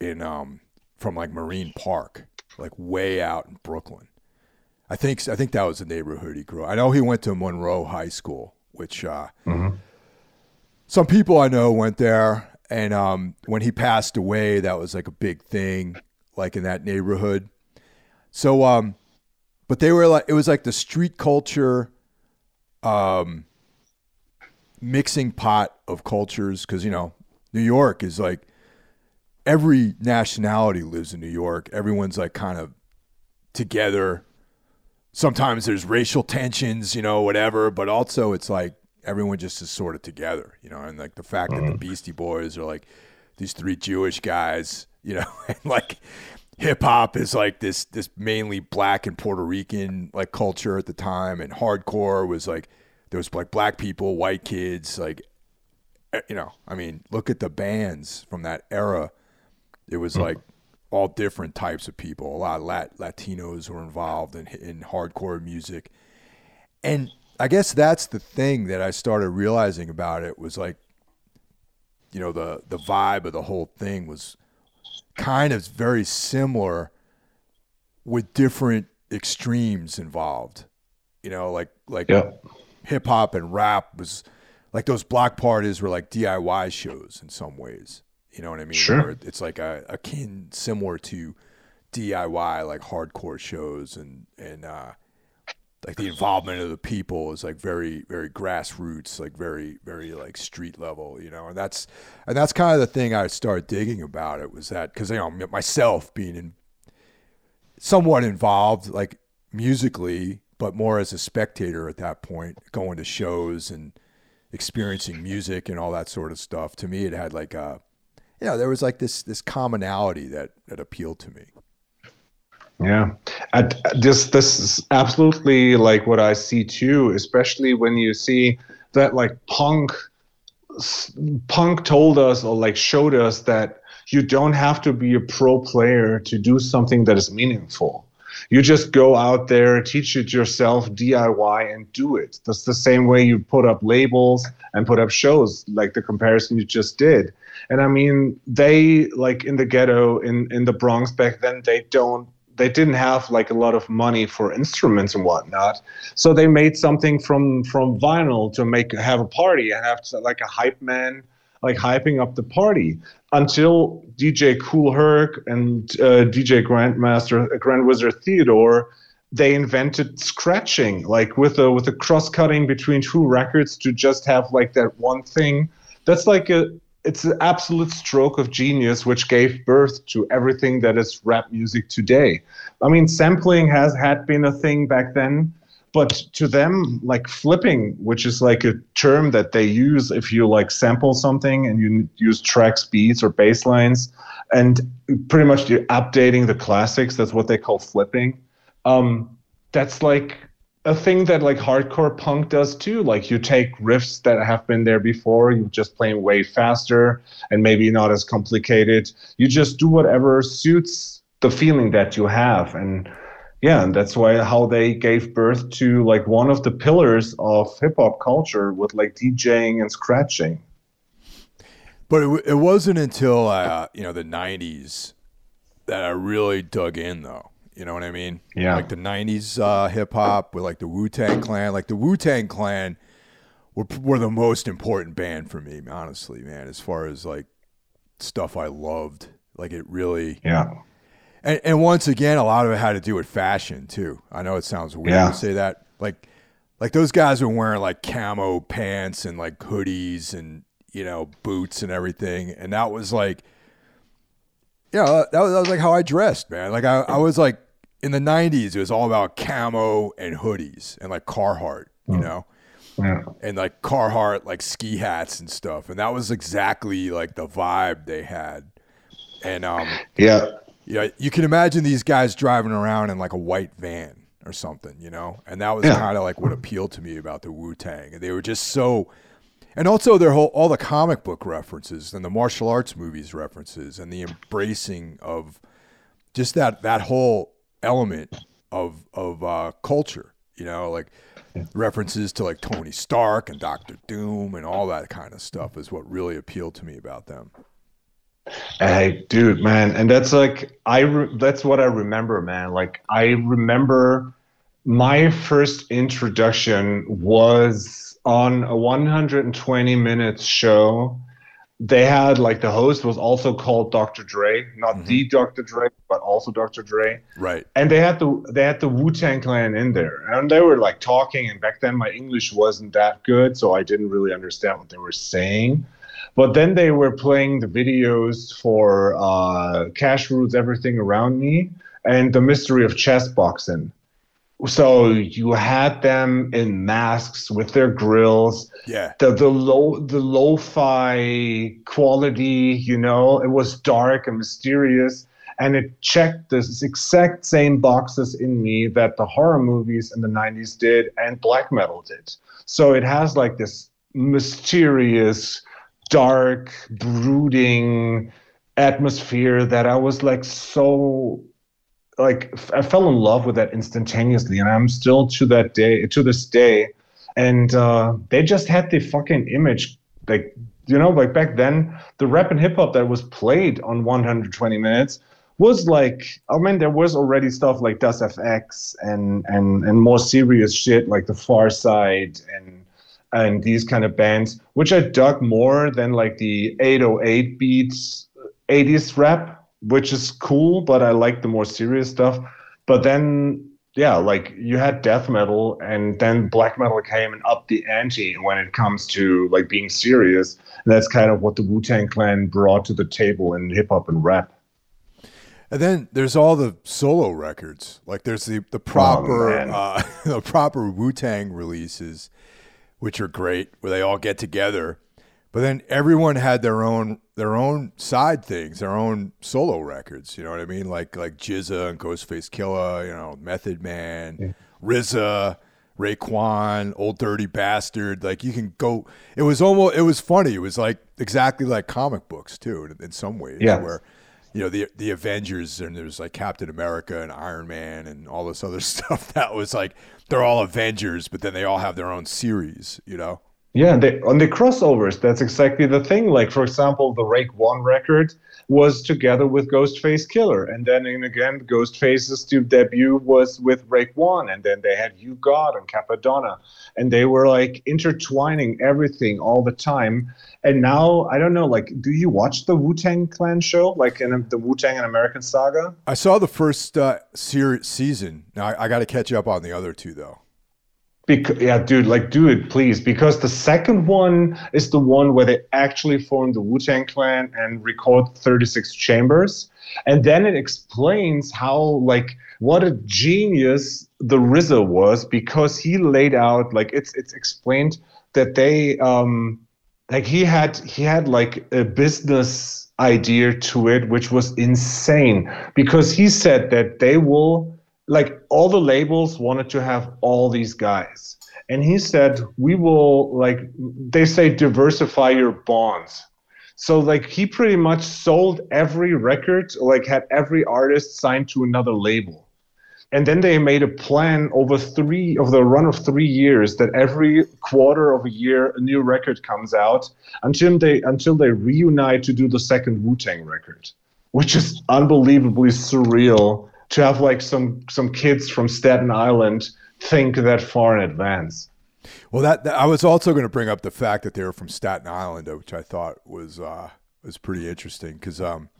Speaker 1: in um from like Marine Park, like way out in Brooklyn. I think I think that was the neighborhood he grew. I know he went to Monroe High School, which uh, some people I know went there. And um, when he passed away, that was like a big thing, like in that neighborhood. So, um, but they were like it was like the street culture, um, mixing pot of cultures because you know New York is like every nationality lives in New York. Everyone's like kind of together sometimes there's racial tensions, you know, whatever, but also it's like everyone just is sort of together, you know, and like the fact that the Beastie Boys are like these three Jewish guys, you know, and like hip hop is like this this mainly black and Puerto Rican like culture at the time, and hardcore was like there was like black people, white kids, like eh, you know, I mean, look at the bands from that era. It was like all different types of people. A lot of Lat- Latinos were involved in in hardcore music, and I guess that's the thing that I started realizing about it was like you know the the vibe of the whole thing was kind of very similar with different extremes involved. You know, like like
Speaker 4: Yeah.
Speaker 1: hip hop and rap was like those block parties were like DIY shows in some ways. You know what I mean?
Speaker 4: Sure.
Speaker 1: It's like a akin similar to DIY like hardcore shows and and uh like the involvement of the people is like very very grassroots like very very like street level you know and that's and that's kind of the thing i started digging about it was that because you know myself being in somewhat involved like musically but more as a spectator at that point going to shows and experiencing music and all that sort of stuff to me it had like a you know there was like this this commonality that that appealed to me
Speaker 4: Yeah, this this is absolutely like what I see too, especially when you see that like punk punk told us or like showed us that you don't have to be a pro player to do something that is meaningful. You just go out there, teach it yourself, DIY, and do it. That's the same way you put up labels and put up shows, like the comparison you just did. And I mean, they like in the ghetto in in the Bronx back then, they don't they didn't have like a lot of money for instruments and whatnot so they made something from from vinyl to make have a party and have like a hype man like hyping up the party until dj Kool Herc and uh, dj grandmaster uh, grand wizard theodore they invented scratching like with a with a cross cutting between two records to just have like that one thing that's like a it's an absolute stroke of genius which gave birth to everything that is rap music today. I mean, sampling has had been a thing back then, but to them, like flipping, which is like a term that they use if you like sample something and you use tracks, beats, or bass lines, and pretty much you're updating the classics. That's what they call flipping. Um, that's like a thing that like hardcore punk does too. Like you take riffs that have been there before, you just play 'em way faster and maybe not as complicated. You just do whatever suits the feeling that you have. And yeah, and that's why how they gave birth to like one of the pillars of hip hop culture with like DJing and scratching.
Speaker 1: But it, it wasn't until uh, you know the '90s that I really dug in, though. You know what I mean?
Speaker 4: Yeah.
Speaker 1: Like the '90s uh, hip hop with like the Wu Tang Clan. Like the Wu Tang Clan were were the most important band for me, honestly, man. As far as like stuff I loved, like it really.
Speaker 4: Yeah.
Speaker 1: And, and once again, a lot of it had to do with fashion too. I know it sounds weird
Speaker 4: Yeah.
Speaker 1: to say that. Like, like those guys were wearing like camo pants and like hoodies and you know boots and everything, and that was like, yeah, that was, that was like how I dressed, man. Like I, I was like in the '90s, it was all about camo and hoodies and like Carhartt, you know
Speaker 4: Yeah.
Speaker 1: and like Carhartt like ski hats and stuff, and that was exactly like the vibe they had. And um,
Speaker 4: Yeah.
Speaker 1: Yeah, you can imagine these guys driving around in like a white van or something, you know, and that was
Speaker 4: Yeah.
Speaker 1: kind of like what appealed to me about the Wu Tang. And they were just so, and also their whole all the comic book references and the martial arts movies references and the embracing of just that that whole element of of uh, culture, you know, like references to like Tony Stark and Doctor Doom and all that kind of stuff is what really appealed to me about them.
Speaker 4: Hey, dude, man, and that's like I. Re- that's what I remember, man. Like I remember my first introduction was on a 120 minutes show. They had like the host was also called Dr. Dre, not mm-hmm. the Dr. Dre, but also Dr. Dre
Speaker 1: Right.
Speaker 4: and they had the they had the Wu Tang Clan in there, and they were like talking. And back then, my English wasn't that good, so I didn't really understand what they were saying. But then they were playing the videos for uh, Cash Rules Everything Around Me and The Mystery of Chess Boxing. So you had them in masks with their grills,
Speaker 1: Yeah.
Speaker 4: the the low the lo-fi quality you know it was dark and mysterious and it checked the exact same boxes in me that the horror movies in the 90s did and black metal did so it has like this mysterious dark brooding atmosphere that i was like so like I fell in love with that instantaneously, and I'm still to that day to this day. And uh, they just had the fucking image like you know like back then the rap and hip hop that was played on 120 minutes was like I mean there was already stuff like Das EFX and and and more serious shit like the Pharcyde and and these kind of bands which I dug more than like the 808 beats 80s rap which is cool but I like the more serious stuff but then yeah, like you had death metal and then black metal came and upped the ante when it comes to like being serious. And that's kind of what the Wu Tang Clan brought to the table in hip hop and rap.
Speaker 1: And then there's all the solo records. Like there's the the proper
Speaker 4: man.
Speaker 1: uh, the proper Wu Tang releases, which are great, where they all get together. But then everyone had their own their own side things, their own solo records. You know what I mean? Like like GZA and Ghostface Killah, you know, Method Man, RZA, Raekwon, Old Dirty Bastard. Like you can go. It was almost. It was funny. It was like exactly like comic books too, in, in some ways.
Speaker 4: Yes.
Speaker 1: Where you know the the Avengers and there's like Captain America and Iron Man and all this other stuff that was like they're all Avengers, but then they all have their own series. You know.
Speaker 4: Yeah, they, on the crossovers, that's exactly the thing. Like, for example, the Raekwon record was together with Ghostface Killah, and then and again, Ghostface's de- debut was with Raekwon, and then they had U-God and Cappadonna, and they were like intertwining everything all the time. And now I don't know, like, do you watch the Wu Tang Clan show, like in the Wu Tang An American Saga?
Speaker 1: I saw the first uh, season. Now I, I got to catch up on the other two though.
Speaker 4: Yeah, dude, like, do it, please. Because the second one is the one where they actually form the Wu Tang Clan and record 36 chambers. And then it explains how, like, what a genius the RZA was because he laid out, like, it's it's explained that they, um, like, he had he had like a business idea to it, which was insane because he said that they will like all the labels wanted to have all these guys. And he said we will like they say diversify your bonds. So like he pretty much sold every record like had every artist signed to another label. And then they made a plan over three of the run of three years that every quarter of a year a new record comes out until they until they reunite to do the second wu-tang record which is unbelievably surreal to have like some some kids from Staten Island think that far in advance.
Speaker 1: Well, that, that- I was also going to bring up the fact that they were from Staten Island, which I thought was uh, was pretty interesting because, um,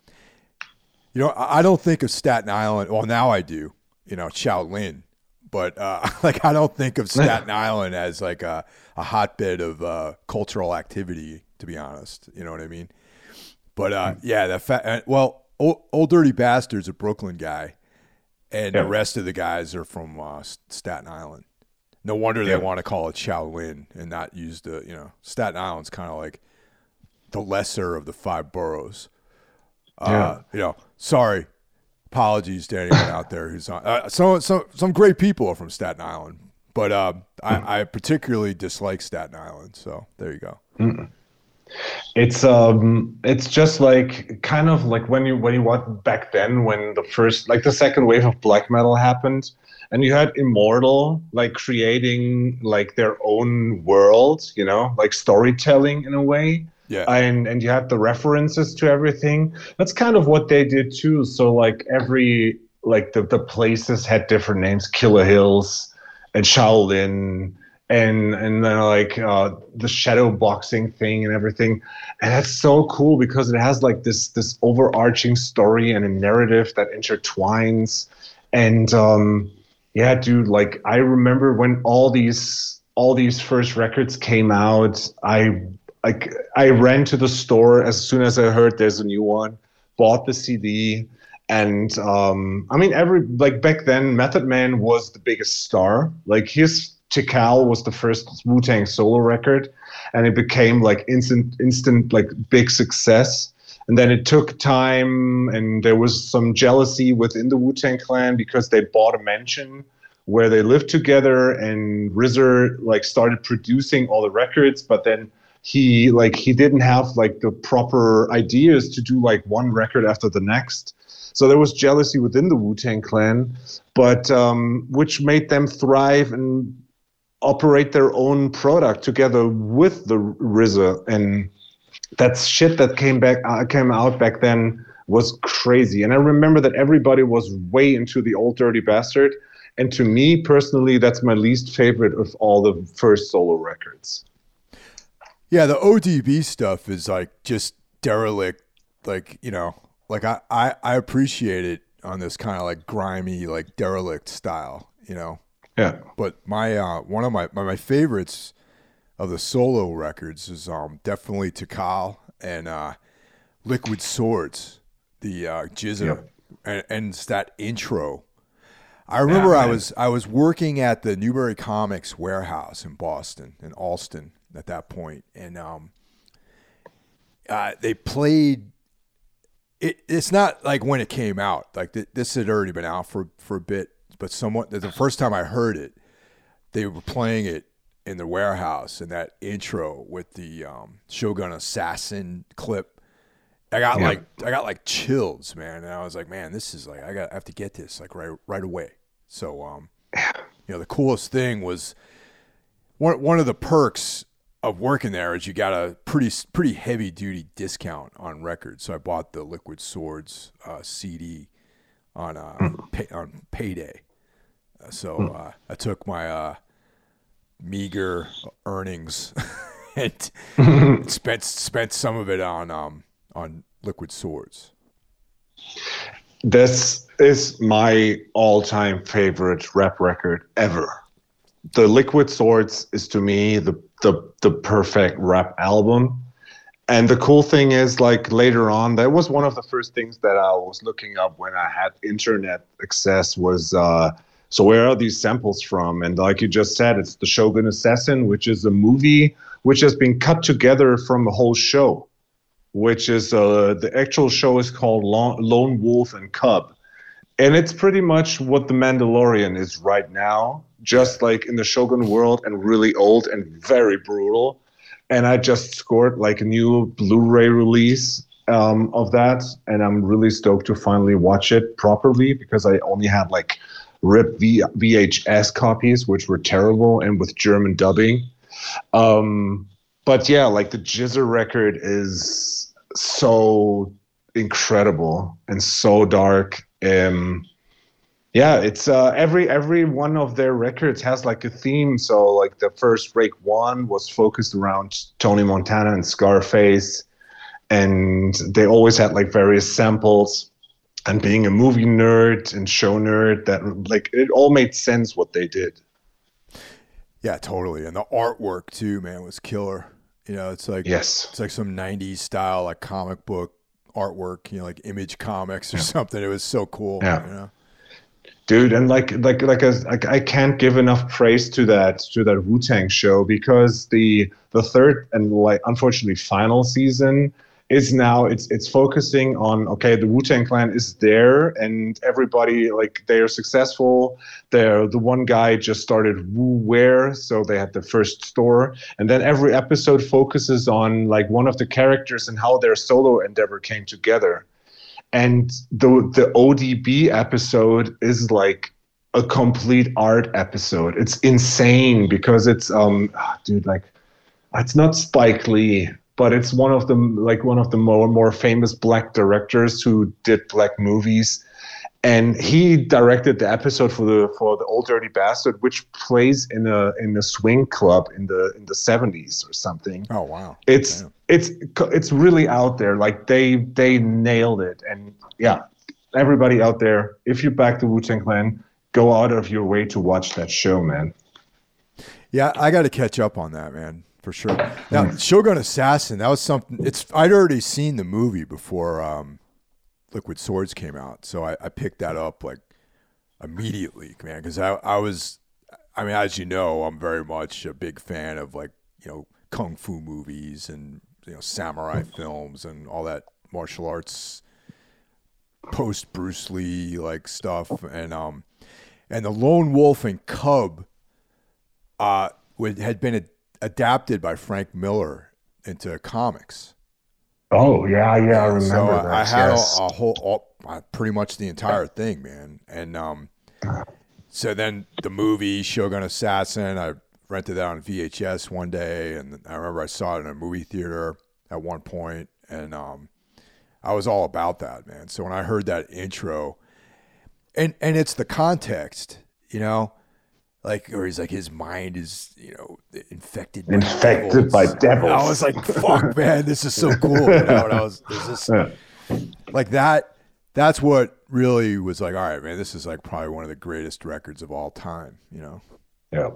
Speaker 1: you know, I, I don't think of Staten Island. Well, now I do. You know, Shaolin, but uh, like I don't think of Staten Island as like a, a hotbed of uh, cultural activity. To be honest, you know what I mean. But uh, yeah, that fa- uh, well, old, old dirty bastard's a Brooklyn guy, and
Speaker 4: Yeah.
Speaker 1: the rest of the guys are from uh, Staten Island. No wonder they want to call it Shaolin and not use the you know Staten Island's kind of like the lesser of the five boroughs. Uh, You know, sorry, apologies to anyone out there who's on. Uh, some some some great people are from Staten Island, but uh, I, I particularly dislike Staten Island. So there you go.
Speaker 4: It's um it's just like kind of like when you when you watch back then when the first like the second wave of black metal happened and you had Immortal like creating like their own world, you know, like storytelling in a way.
Speaker 1: Yeah.
Speaker 4: and and you had the references to everything that's kind of what they did too so like every like the, the places had different names killer hills and shaolin and and then like uh, the shadow boxing thing and everything and that's so cool because it has like this this overarching story and a narrative that intertwines and um yeah dude like i remember when all these all these first records came out i like I ran to the store as soon as I heard there's a new one, bought the CD, and um, I mean every like back then Method Man was the biggest star. Like his Tical was the first Wu Tang solo record, and it became like instant instant like big success. And then it took time, and there was some jealousy within the Wu Tang Clan because they bought a mansion where they lived together, and RZA like started producing all the records, but then he like he didn't have like the proper ideas to do like one record after the next so there was jealousy within the wu-tang clan but um, which made them thrive and operate their own product together with the RZA, and that shit that came back uh, came out back then was crazy. And I remember that everybody was way into the old dirty bastard. And to me personally, that's my least favorite of all the first solo records.
Speaker 1: Yeah, the ODB stuff is like just derelict. Like you know, like I I, I appreciate it on this kind of like grimy, like derelict style. You know,
Speaker 4: Yeah.
Speaker 1: but my uh, one of my, my my favorites of the solo records is um definitely Tical and uh, Liquid Swords, the uh, GZA,
Speaker 4: Yep.
Speaker 1: and, and it's that intro. I remember I was I was working at the Newbury Comics warehouse in Boston in Allston at that point, and um, uh, they played. It, it's not like when it came out. Like th- this had already been out for for a bit, but somewhat the first time I heard it, they were playing it in the warehouse and that intro with the um, Shogun Assassin clip. I got
Speaker 4: Yeah.
Speaker 1: like I got like chills, man, and I was like, man, this is like I got I have to get this like right right away. So um, you know, the coolest thing was one one of the perks of working there is you got a pretty pretty heavy duty discount on records. So I bought the Liquid Swords uh, CD on uh, pay, on payday. So uh, I took my uh, meager earnings and spent spent some of it on um, on Liquid Swords.
Speaker 4: This is my all-time favorite rap record ever. The Liquid Swords is to me the the the perfect rap album. And the cool thing is, like later on, that was one of the first things that I was looking up when I had internet access. Was uh, so where are these samples from? And like you just said, it's the Shogun Assassin, which is a movie which has been cut together from a whole show which is uh, the actual show is called Lone, Wolf and Cub. And it's pretty much what The Mandalorian is right now, just like in the Shogun world and really old and very brutal. And I just scored like a new Blu ray release um, of that. And I'm really stoked to finally watch it properly because I only had like rip v- VHS copies, which were terrible and with German dubbing. Um, but yeah, like the GZA record is so incredible and so dark. Um, yeah, it's uh, every every one of their records has like a theme. So like the first Raekwon was focused around Tony Montana and Scarface, and they always had like various samples. And being a movie nerd and show nerd, that like it all made sense what they did.
Speaker 1: Yeah, totally. And the artwork too, man, was killer. You know, it's like
Speaker 4: Yes.
Speaker 1: it's like some '90s style, like comic book artwork. You know, like Image Comics or something. It was so cool.
Speaker 4: Yeah.
Speaker 1: You know?
Speaker 4: dude and like like like, a, like i can't give enough praise to that to that wu-tang show because the the third and like unfortunately final season is now it's it's focusing on okay the wu-tang clan is there and everybody like they are successful. They're the one guy just started wu wear so they had the first store. And then every episode focuses on like one of the characters and how their solo endeavor came together. And the the ODB episode is like a complete art episode. It's insane because it's um ah, dude like it's not Spike Lee, but it's one of the like one of the more more famous black directors who did black movies. And he directed the episode for the for the Old Dirty Bastard, which plays in a in a swing club in the in the seventies or something
Speaker 1: Oh wow.
Speaker 4: it's
Speaker 1: Damn.
Speaker 4: it's it's really out there like they they nailed it and yeah everybody out there if you back the wu-tang clan go out of your way to watch that show man
Speaker 1: Yeah, I got to catch up on that, man, for sure. Now, Shogun Assassin, that was something. It's I'd already seen the movie before um, Liquid Swords came out, so I, I picked that up like immediately, man, because I I was, I mean, as you know, I'm very much a big fan of like you know kung fu movies and you know samurai films and all that martial arts post Bruce Lee like stuff and um and the Lone Wolf and Cub uh, would, had been ad- adapted by Frank Miller into comics.
Speaker 4: oh yeah yeah i remember
Speaker 1: so
Speaker 4: that
Speaker 1: I had
Speaker 4: yes.
Speaker 1: a, a whole, all, uh, pretty much the entire thing, man. And um, so then the movie Shogun Assassin, I rented that on VHS one day, and I remember I saw it in a movie theater at one point, and um, I was all about that, man. So when I heard that intro, and and it's the context, you know, like or he's like his mind is you know infected by
Speaker 4: Infected
Speaker 1: devils.
Speaker 4: by devils.
Speaker 1: I was like, fuck, man, this is so cool. You know, and I was there's this
Speaker 4: Yeah.
Speaker 1: like that. That's what really was like. All right, man, this is like probably one of the greatest records of all time. You know.
Speaker 4: Yeah,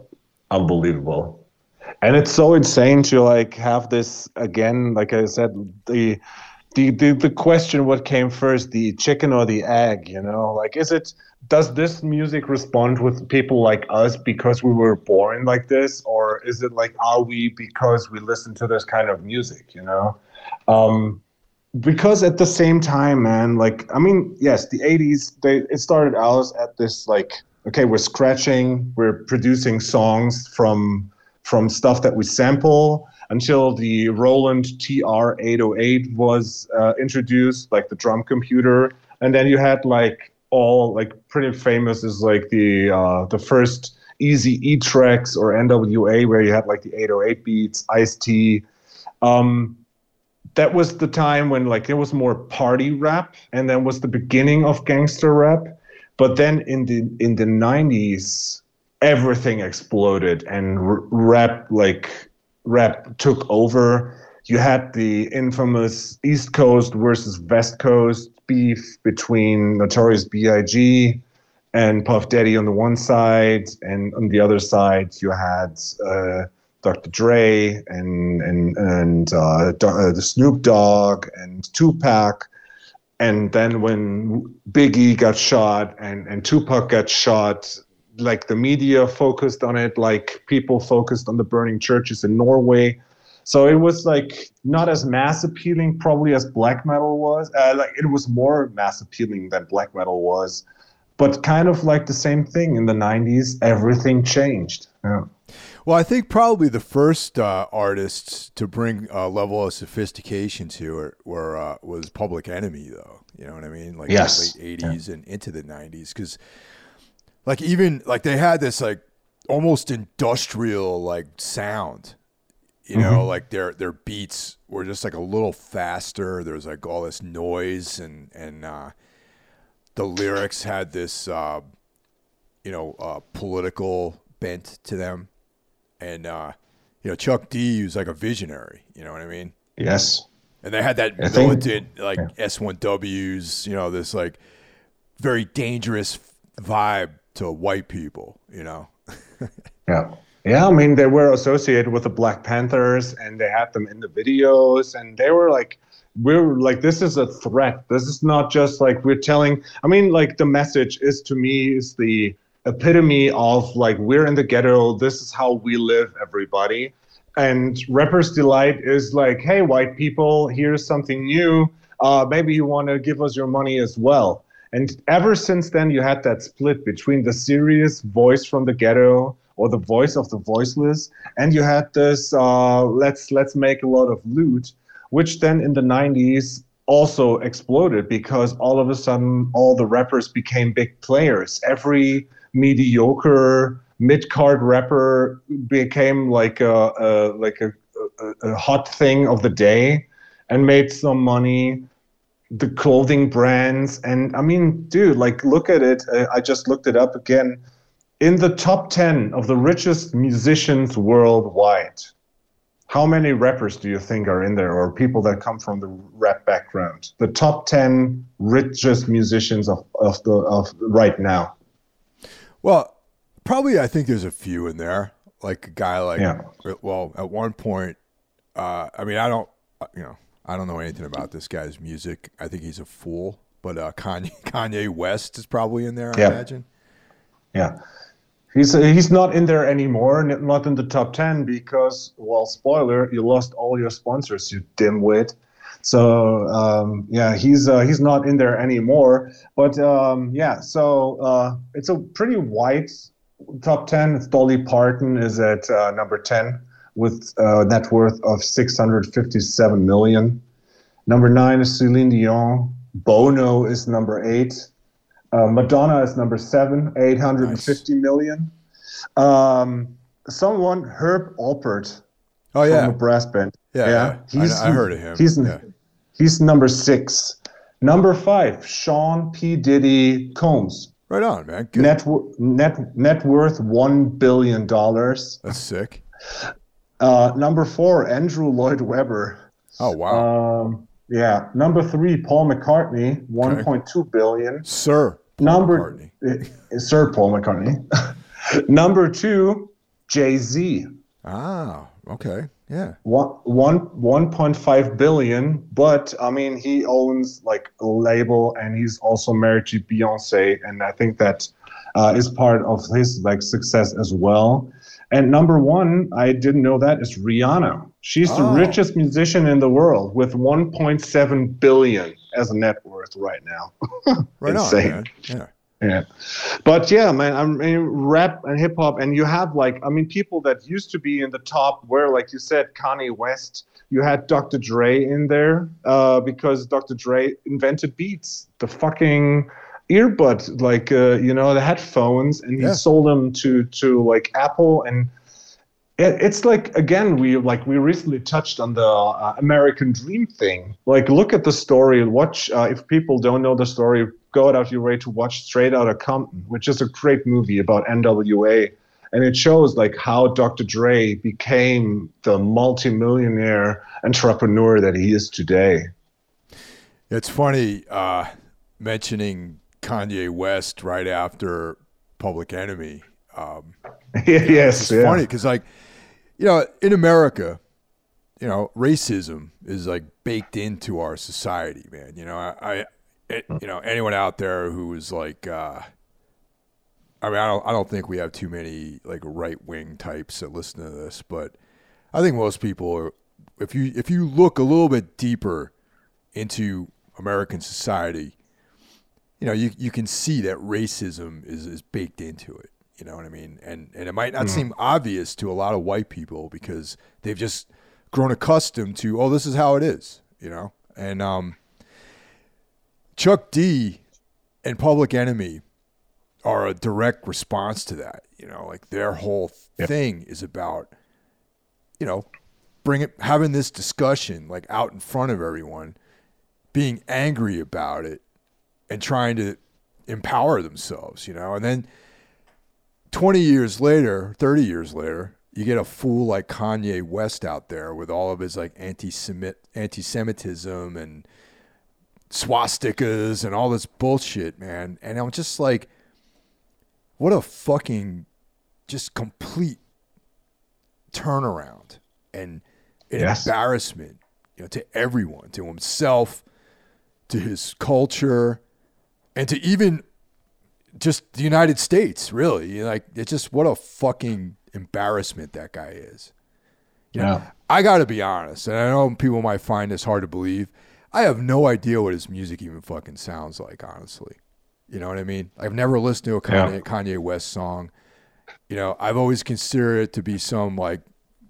Speaker 4: unbelievable. And it's so insane to like have this again. Like I said, the the the, the question: what came first, the chicken or the egg? You know, like is it? Does this music respond with people like us because we were born like this, or is it like are we because we listen to this kind of music? You know. Um, because at the same time, man, like I mean, yes, the '80s they it started out at this like okay, we're scratching, we're producing songs from from stuff that we sample until the Roland TR-808 was uh, introduced, like the drum computer, and then you had like all like pretty famous is like the uh, the first Easy E tracks or NWA where you had like the 808 beats, Ice T. Um, that was the time when like it was more party rap and then was the beginning of gangster rap but then in the in the 90s everything exploded and r- rap like rap took over you had the infamous east coast versus west coast beef between notorious big and puff daddy on the one side and on the other side you had uh, Dr. Dre and and and uh, uh, the Snoop Dogg and Tupac, and then when Biggie got shot and and Tupac got shot, like the media focused on it, like people focused on the burning churches in Norway. So it was like not as mass appealing probably as black metal was. Uh, like it was more mass appealing than black metal was, but kind of like the same thing in the 90s. Everything changed. Yeah.
Speaker 1: Well, I think probably the first uh, artists to bring a level of sophistication to it were uh, was Public Enemy, though. You know what I mean? Like
Speaker 4: Yes.
Speaker 1: the late '80s and into the '90s, because like even like they had this like almost industrial like sound. You know, like their their beats were just like a little faster. There's like all this noise, and and uh, the lyrics had this uh, you know uh, political bent to them and uh, you know Chuck D was like a visionary. You know what I mean?
Speaker 4: Yes.
Speaker 1: And they had that
Speaker 4: think-
Speaker 1: militant like S1Ws. You know this like very dangerous vibe to white people. You know?
Speaker 4: Yeah. Yeah, I mean, they were associated with the Black Panthers and they had them in the videos and they were like, we're like, this is a threat. This is not just like we're telling. I mean, like, the message is to me is the epitome of like, we're in the ghetto. This is how we live, everybody. And Rapper's Delight is like, hey, white people, here's something new. Uh, maybe you want to give us your money as well. And ever since then, you had that split between the serious voice from the ghetto or the voice of the voiceless, and you had this uh, let's let's make a lot of loot, which then in the 90s also exploded because all of a sudden all the rappers became big players. Every mediocre mid-card rapper became like a, a like a, a, a hot thing of the day and made some money the clothing brands. And i mean dude like look at it. Uh, i just looked it up again. In the top 10 of the richest musicians worldwide how many rappers do you think are in there or people that come from the rap background? The top 10 richest musicians of, of the of right now.
Speaker 1: Well, probably I think there's a few in there. Like a guy like
Speaker 4: Yeah.
Speaker 1: well, at one point, uh, I mean, I don't, uh, you know, I don't know anything about this guy's music. I think he's a fool. But uh, Kanye, Kanye West is probably in there. I
Speaker 4: Yeah.
Speaker 1: imagine.
Speaker 4: Yeah. He's, he's not in there anymore, not in the top 10 because, well, spoiler, you lost all your sponsors, you dimwit. So, um, yeah, he's uh, he's not in there anymore. But um, yeah, so uh, it's a pretty wide top 10. It's Dolly Parton is at uh, number 10 with a net worth of 657 million. Number nine is Celine Dion. Bono is number eight. Uh, Madonna is number seven, eight hundred and fifty million. Um, someone Herb Alpert
Speaker 1: Oh
Speaker 4: from
Speaker 1: yeah,
Speaker 4: a brass band.
Speaker 1: Yeah, yeah. I- I heard of him.
Speaker 4: He's
Speaker 1: Yeah.
Speaker 4: he's number six. Number five, Sean P. Diddy Combs.
Speaker 1: right on, man. Good.
Speaker 4: Net, net net worth one billion dollars.
Speaker 1: That's sick.
Speaker 4: Uh, number four, Andrew Lloyd Webber.
Speaker 1: Oh wow,
Speaker 4: Um, yeah. Number three, Paul McCartney, one point two billion.
Speaker 1: Sir. Paul
Speaker 4: Number
Speaker 1: McCartney.
Speaker 4: uh, Sir Paul McCartney. number two, Jay Z.
Speaker 1: Ah, okay, yeah.
Speaker 4: One one one point five billion, but I mean he owns like a label and he's also married to Beyonce, and I think that uh, is part of his like success as well. And number one, I didn't know that is Rihanna. She's
Speaker 1: Oh.
Speaker 4: the richest musician in the world with 1.7 billion as a net worth right now.
Speaker 1: Right
Speaker 4: Insane.
Speaker 1: on, man. Yeah.
Speaker 4: Yeah, but yeah, man, I mean, rap and hip hop, and you have like, I mean, people that used to be in the top were, like you said, Kanye West. You had Dr. Dre in there uh, because Dr. Dre invented beats, the fucking earbud, like uh, you know, the headphones, and he
Speaker 1: Yeah.
Speaker 4: sold them to to like Apple and. It, it's like again we like we recently touched on the uh, American Dream thing. Like look at the story. Watch uh, if people don't know the story, go out of your way to watch Straight Outta Compton, which is a great movie about NWA, and it shows like how Dr. Dre became the multimillionaire entrepreneur that he is today.
Speaker 1: It's funny uh, mentioning Kanye West right after Public Enemy. Um,
Speaker 4: yes,
Speaker 1: it's
Speaker 4: yeah.
Speaker 1: funny because, like, you know, in America, you know, racism is like baked into our society, man. You know, I, I it, you know, anyone out there who is like, uh, I mean, I don't, I don't think we have too many like right wing types that listen to this, but I think most people are. If you if you look a little bit deeper into American society, you know, you you can see that racism is is baked into it. You know what I mean? And and it might not seem obvious to a lot of white people because they've just grown accustomed to, oh, this is how it is. You know, and um, Chuck D and Public Enemy are a direct response to that. You know, like their whole thing is about, you know, bring it, having this discussion like out in front of everyone, being angry about it, and trying to empower themselves. You know, and then twenty years later, thirty years later, you get a fool like Kanye West out there with all of his like anti-Semit anti-Semitism and swastikas and all this bullshit, man. And I'm just like, what a fucking just complete turnaround and an
Speaker 4: Yes.
Speaker 1: embarrassment, you know, to everyone, to himself, to his culture, and to even just the United States, really. Like it's just what a fucking embarrassment that guy is. You know, I got to be honest, and I know people might find this hard to believe. I have no idea what his music even fucking sounds like, honestly. You know what I mean? I've never listened to a Kanye,
Speaker 4: Yeah.
Speaker 1: Kanye West song. You know, I've always considered it to be some like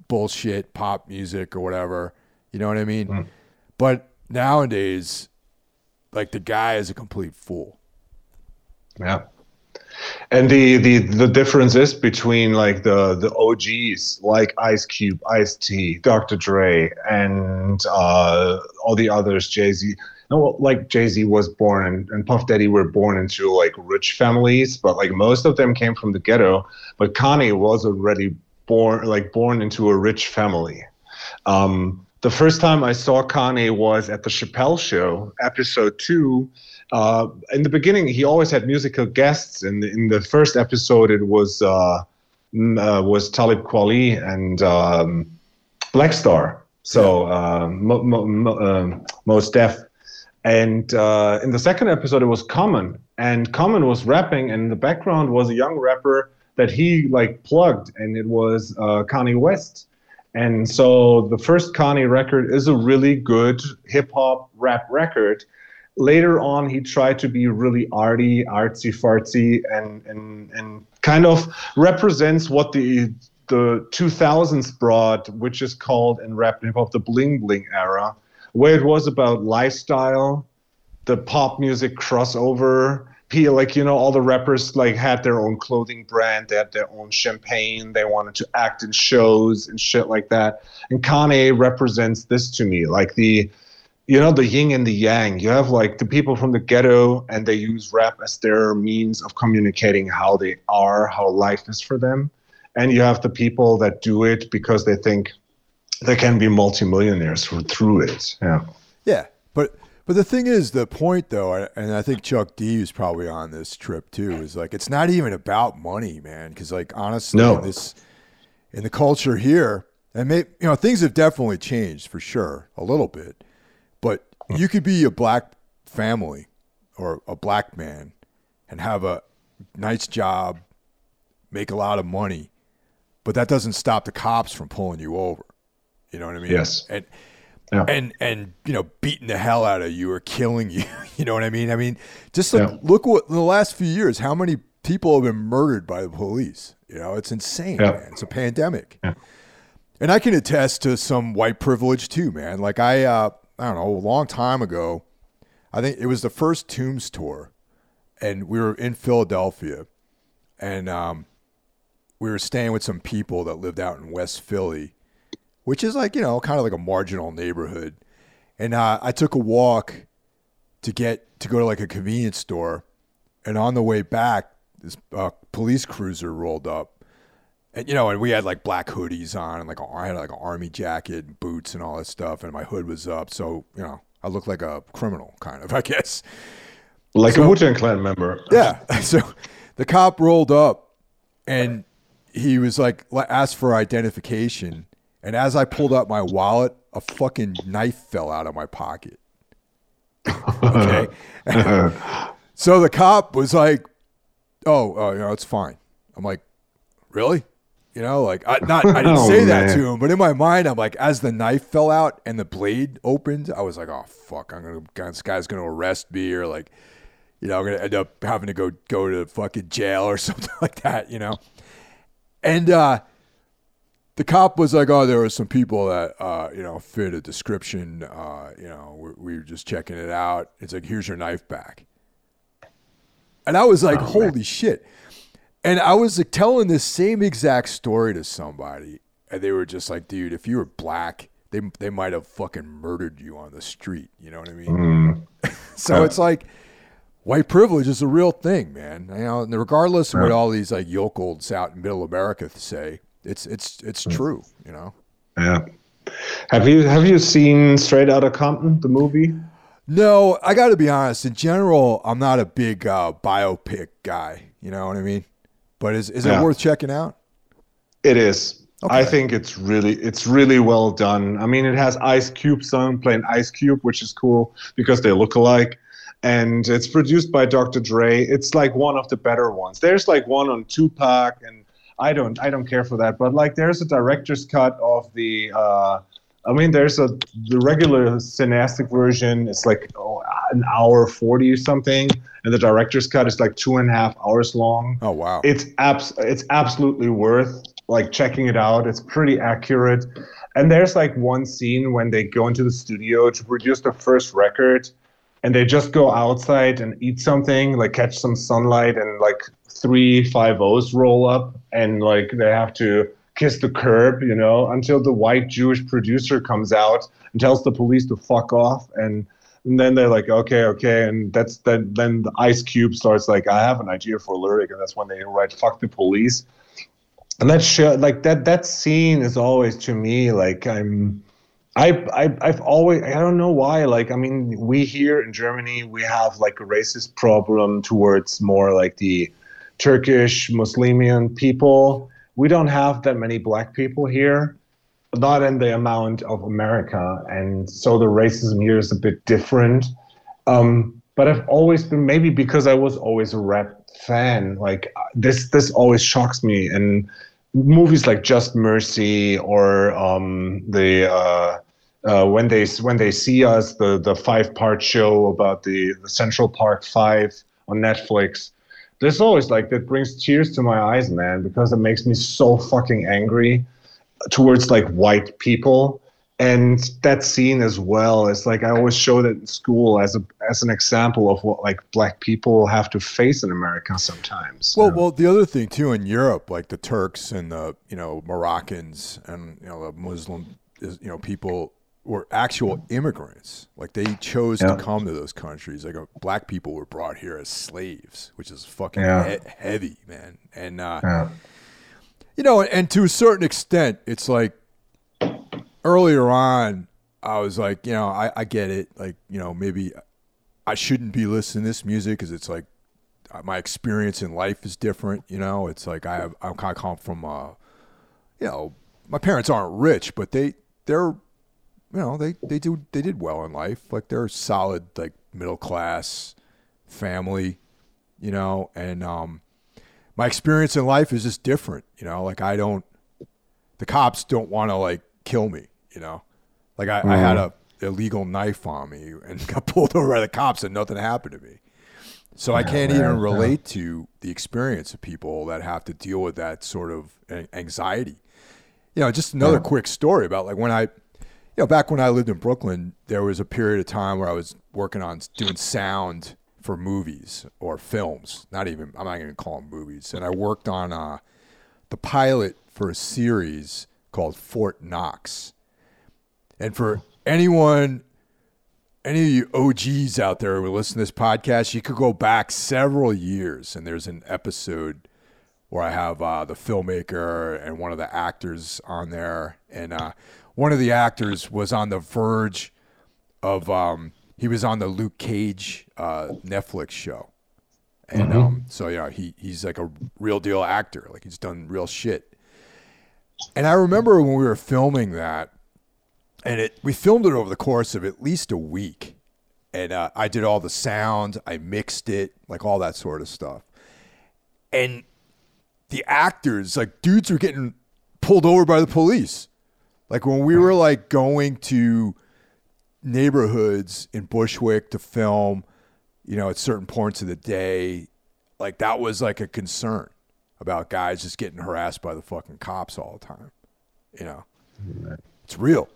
Speaker 1: bullshit pop music or whatever. You know what I mean? Hmm. But nowadays, like the guy is a complete fool.
Speaker 4: Yeah. And the, the the difference is between like the the OGs like Ice Cube, Ice T, Dr. Dre, and uh, all the others, Jay Z. No, like Jay Z was born and, and Puff Daddy were born into like rich families, but like most of them came from the ghetto. But Kanye was already born like born into a rich family. Um, the first time I saw Kanye was at the Chappelle Show, episode two. Uh, in the beginning, he always had musical guests. In the, in the first episode, it was uh, uh, was Talib Kweli and um, Black Star. So uh, Mo, Mo, Mo, um, Mos Def. And uh, in the second episode, it was Common, and Common was rapping, and in the background was a young rapper that he like plugged, and it was uh, Kanye West. And so the first Kanye record is a really good hip hop rap record. Later on, he tried to be really arty, artsy fartsy, and and and kind of represents what the the 2000s brought, which is called in rap and hip hop the bling bling era, where it was about lifestyle, the pop music crossover. Like you know all the rappers like had their own clothing brand, they had their own champagne, they wanted to act in shows and shit like that. And Kanye represents this to me, like the you know the yin and the yang. You have like the people from the ghetto and they use rap as their means of communicating how they are, how life is for them. And you have the people that do it because they think they can be multimillionaires through it. Yeah.
Speaker 1: Yeah, but the thing is, the point though, and I think Chuck D is probably on this trip too, is like it's not even about money, man. Because like honestly,
Speaker 4: No.
Speaker 1: in this in the culture here, and may, you know things have definitely changed for sure a little bit, but hmm. you could be a black family or a black man and have a nice job, make a lot of money, but that doesn't stop the cops from pulling you over. You know what I mean?
Speaker 4: Yes.
Speaker 1: And
Speaker 4: Yeah.
Speaker 1: and and you know beating the hell out of you or killing you. You know what I mean? I mean, just like
Speaker 4: Yeah.
Speaker 1: look what in the last few years, how many people have been murdered by the police? You know, it's insane.
Speaker 4: Yeah.
Speaker 1: Man. It's a pandemic, and I can attest to some white privilege too, man. Like I, uh, I don't know, a long time ago, I think it was the first Tombs tour, and we were in Philadelphia, and um, we were staying with some people that lived out in West Philly, which is like you know kind of like a marginal neighborhood. And uh, I took a walk to get to go to like a convenience store, and on the way back, this uh, police cruiser rolled up, and you know, and we had like black hoodies on, and like I had like an army jacket, and boots, and all that stuff, and my hood was up, so you know, I looked like a criminal, kind of, I guess.
Speaker 4: Like
Speaker 1: So-
Speaker 4: a Wu Tang Clan member.
Speaker 1: Yeah. So the cop rolled up and he was like, asked for identification. And as I pulled out my wallet, a fucking knife fell out of my pocket. okay. so the cop was like, oh, uh, you know, it's fine. I'm like, really? You know, like I not I didn't
Speaker 4: Oh,
Speaker 1: say that
Speaker 4: man.
Speaker 1: to him, but in my mind, I'm like, as the knife fell out and the blade opened, I was like, oh fuck, I'm gonna this guy's gonna arrest me or like, you know, I'm gonna end up having to go go to fucking jail or something like that, you know. And uh, the cop was like, "Oh, there were some people that uh, you know fit a description. Uh, you know, we, we were just checking it out. It's like, here's your knife back." And I was like, "Holy shit!" And I was like telling this same exact story to somebody, and they were just like, "Dude, if you were black." They, they might have fucking murdered you on the street. You know what I mean? so it's like white privilege is a real thing, man. You know, and regardless of what all these like yokels out in middle America say, it's it's it's true. You know.
Speaker 4: Yeah. Have you have you seen Straight Outta Compton, the movie?
Speaker 1: No, I got to be honest. In general, I'm not a big uh, biopic guy. You know what I mean? But is is
Speaker 4: Yeah.
Speaker 1: it worth checking out?
Speaker 4: It is. I think it's really it's really well done. I mean, it has Ice Cube son playing Ice Cube, which is cool because they look alike. And it's produced by Dr. Dre. It's like one of the better ones. There's like one on Tupac, and I don't I don't care for that. But like, there's a director's cut of the. Uh, I mean, there's a the regular cineastic version. It's like oh, an hour forty or something, and the director's cut is like two and a half hours long
Speaker 1: Oh wow.
Speaker 4: it's abs- it's absolutely worth like checking it out. It's pretty accurate. And there's like one scene when they go into the studio to produce the first record and they just go outside and eat something, like catch some sunlight and like three five O's roll up and like they have to kiss the curb, you know, until the white Jewish producer comes out and tells the police to fuck off. And and then they're like, okay, okay, and that's then then the Ice Cube starts like, I have an idea for a lyric, and that's when they write "fuck the police," and that shit, like that that scene is always to me like I'm, I I I've always I don't know why like I mean we here in Germany we have like a racist problem towards more like the Turkish Muslimian people. We don't have that many black people here not in the amount of America, and so the racism here is a bit different. Um, but I've always been maybe because I was always a rap fan. Like uh, this, this always shocks me. And movies like Just Mercy or um, the uh, uh, when they when they see us, the the five part show about the, the Central Park Five on Netflix. There's always like that brings tears to my eyes, man, because it makes me so fucking angry towards like white people and that scene as well is like I always show that in school as a as an example of what like black people have to face in America sometimes.
Speaker 1: Well,
Speaker 4: you know?
Speaker 1: well, the other thing too in Europe, like the Turks and the you know Moroccans and you know the Muslim, you know people were actual immigrants. Like they chose
Speaker 4: Yeah.
Speaker 1: to come to those countries. Like uh, black people were brought here as slaves, which is fucking
Speaker 4: Yeah.
Speaker 1: he- heavy, man. And uh,
Speaker 4: Yeah.
Speaker 1: you know, and to a certain extent, it's like earlier on, I was like, you know, I, I get it. Like, you know, maybe I shouldn't be listening to this music because it's like uh, my experience in life is different. You know, it's like I have, I'm kind of come from, uh, you know, my parents aren't rich, but they, they're, you know, they, they do, they did well in life. Like they're a solid, like middle class family, you know, and, um, my experience in life is just different, you know, like I don't, the cops don't want to like kill me, you know, like I, I had a illegal knife on me and got pulled over by the cops and nothing happened to me. So I can't even relate to the experience of people that have to deal with that sort of anxiety. You know, just another quick story about like when I, you know, back when I lived in Brooklyn, there was a period of time where I was working on doing sound for movies or films. Not even, I'm not even going to call them movies. And I worked on uh, the pilot for a series called Fort Knox. And for anyone, any of you OGs out there who listen to this podcast, you could go back several years and there's an episode where I have uh, the filmmaker and one of the actors on there. And uh, one of the actors was on the verge of, um, he was on the Luke Cage uh, Netflix show. And um, so, yeah, he, he's like a real deal actor. Like he's done real shit. And I remember when we were filming that, and it we filmed it over the course of at least a week. And uh, I did all the sound, I mixed it, like all that sort of stuff. And the actors, like dudes, were getting pulled over by the police. Like when we were like going to neighborhoods in Bushwick to film, you know, at certain points of the day, like that was like a concern about guys just getting harassed by the fucking cops all the time. You know, it's real.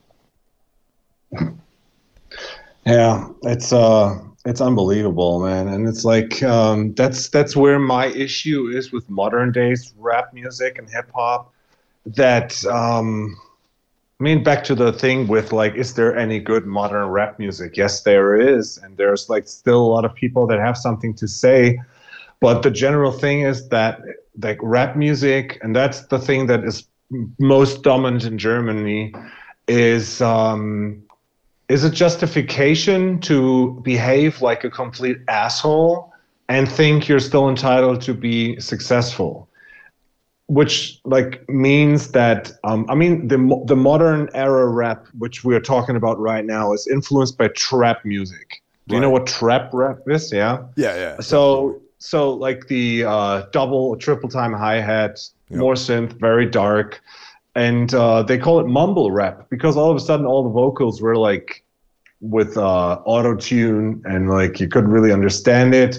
Speaker 4: Yeah, it's uh it's unbelievable, man. And it's like um that's that's where my issue is with modern days rap music and hip hop. That um I mean back to the thing with like is there any good modern rap music? Yes, there is, and there's like still a lot of people that have something to say. But the general thing is that like rap music, and that's the thing that is most dominant in Germany, is um is a justification to behave like a complete asshole and think you're still entitled to be successful which like means that um, i mean the, the modern era rap which we're talking about right now is influenced by trap music. Do you know what trap rap is? Yeah?
Speaker 1: Yeah, yeah.
Speaker 4: so so like the uh, double triple time hi-hat
Speaker 1: Yep.
Speaker 4: more synth very dark and uh, they call it mumble rap because all of a sudden all the vocals were like with uh, auto tune and like you couldn't really understand it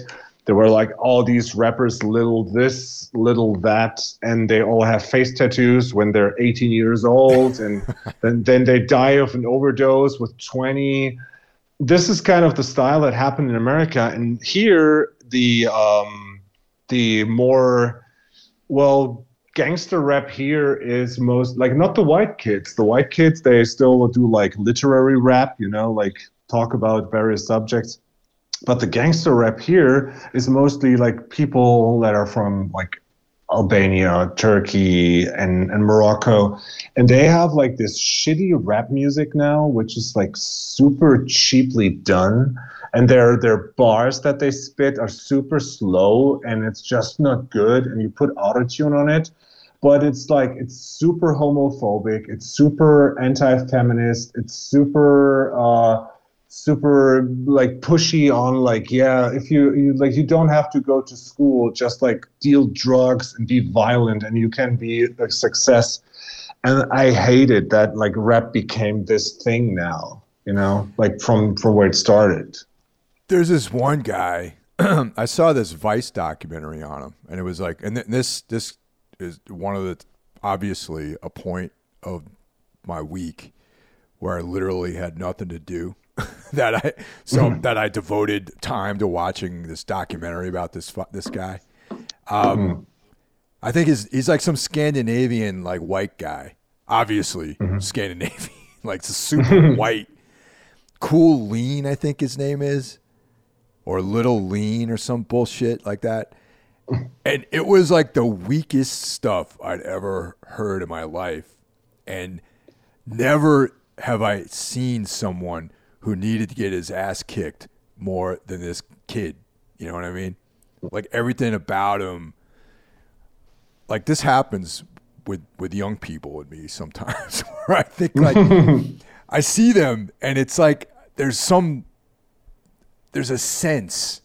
Speaker 4: there were like all these rappers little this little that and they all have face tattoos when they're 18 years old and then then they die of an overdose with 20 this is kind of the style that happened in America, and here the um, the more well gangster rap here is most like not the white kids. The white kids they still do like literary rap, you know, like talk about various subjects. But the gangster rap here is mostly like people that are from like Albania, Turkey, and, and Morocco. And they have like this shitty rap music now, which is like super cheaply done. And their their bars that they spit are super slow and it's just not good. And you put autotune on it. But it's like it's super homophobic, it's super anti-feminist, it's super uh super like pushy on like yeah if you, you like you don't have to go to school just like deal drugs and be violent and you can be a success and i hated that like rap became this thing now you know like from from where it started
Speaker 1: There's this one guy. I saw this Vice documentary on him, and it was like, and th- this this is one of the obviously a point of my week where I literally had nothing to do. that I so mm-hmm. that I devoted time to watching this documentary about this this guy. Mm-hmm. Um, I think he's he's like some Scandinavian like white guy, obviously mm-hmm. Scandinavian, like super white, cool lean. I think his name is, or little lean or some bullshit like that. And it was like the weakest stuff I'd ever heard in my life, and never have I seen someone who needed to get his ass kicked more than this kid. You know what I mean? Like everything about him. Like this happens with with young people with me sometimes, where I think like I see them and it's like there's some there's a sense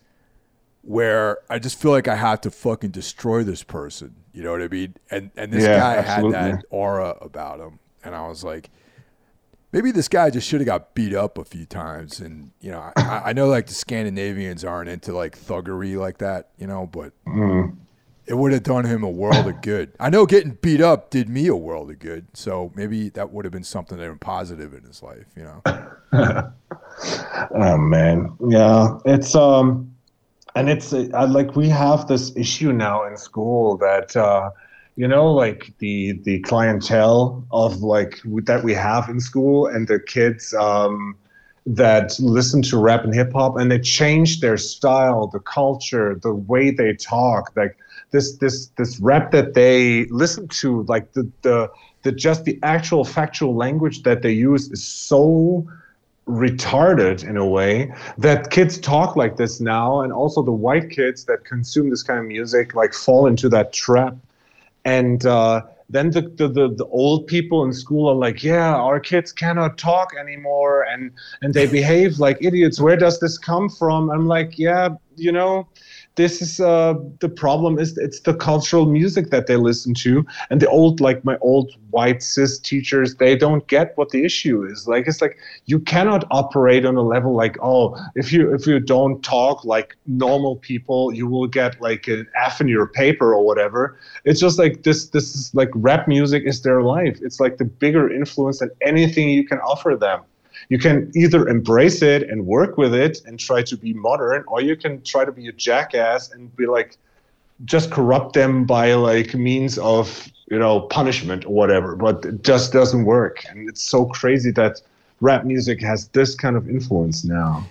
Speaker 1: where I just feel like I have to fucking destroy this person. You know what I mean? And and this
Speaker 4: Yeah,
Speaker 1: guy
Speaker 4: absolutely.
Speaker 1: had that aura about him, and I was like, maybe this guy just should have got beat up a few times. And you know, I, I know like the Scandinavians aren't into like thuggery like that, you know, but it would have done him a world of good. I know getting beat up did me a world of good, so maybe that would have been something that positive in his life, you know.
Speaker 4: Oh man, yeah, it's um, and it's uh, like we have this issue now in school that uh, you know, like the the clientele of like that we have in school and the kids um that listen to rap and hip hop and they change their style, the culture, the way they talk, like this this this rap that they listen to, like the the the just the actual factual language that they use is so retarded in a way that kids talk like this now and also the white kids that consume this kind of music like fall into that trap and uh, then the, the, the, the old people in school are like yeah our kids cannot talk anymore. And and they behave like idiots. Where does this come from? I'm like yeah you know this is uh, the problem is it's the cultural music that they listen to and the old like my old white cis teachers they don't get what the issue is. Like it's like you cannot operate on a level like oh if you if you don't talk like normal people you will get like an f in your paper or whatever. It's just like this this is like rap music is their life. It's like the bigger influence than anything you can offer them you can either embrace it and work with it and try to be modern or you can try to be a jackass and be like just corrupt them by like means of you know punishment or whatever but it just doesn't work and it's so crazy that rap music has this kind of influence now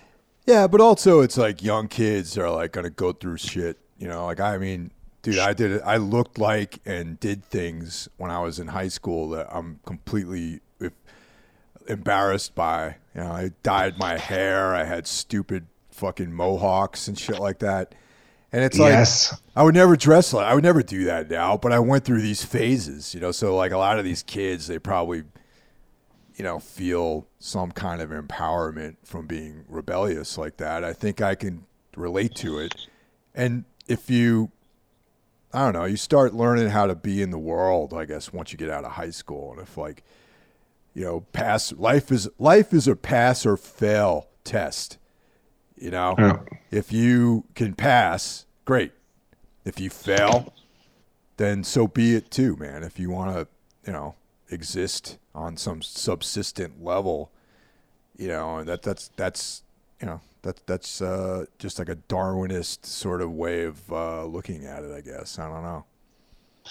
Speaker 1: Yeah, but also it's like young kids are like gonna go through shit. You know, like I mean, dude, I did it. I looked like and did things when I was in high school that I'm completely embarrassed by. You know, I dyed my hair. I had stupid fucking mohawks and shit like that. And it's
Speaker 4: Yes.
Speaker 1: like I would never dress like I would never do that now. But I went through these phases. You know, so like a lot of these kids, they probably you know, feel some kind of empowerment from being rebellious like that. I think I can relate to it. And if you, I don't know, you start learning how to be in the world, I guess, once you get out of high school. And if like, you know, pass life is life is a pass or fail test. You know,
Speaker 4: Yeah.
Speaker 1: if you can pass, great. If you fail, then so be it too, man. If you want to, you know, exist on some subsistent level, you know, and that that's that's you know that that's uh, just like a Darwinist sort of way of uh, looking at it. I guess I don't know.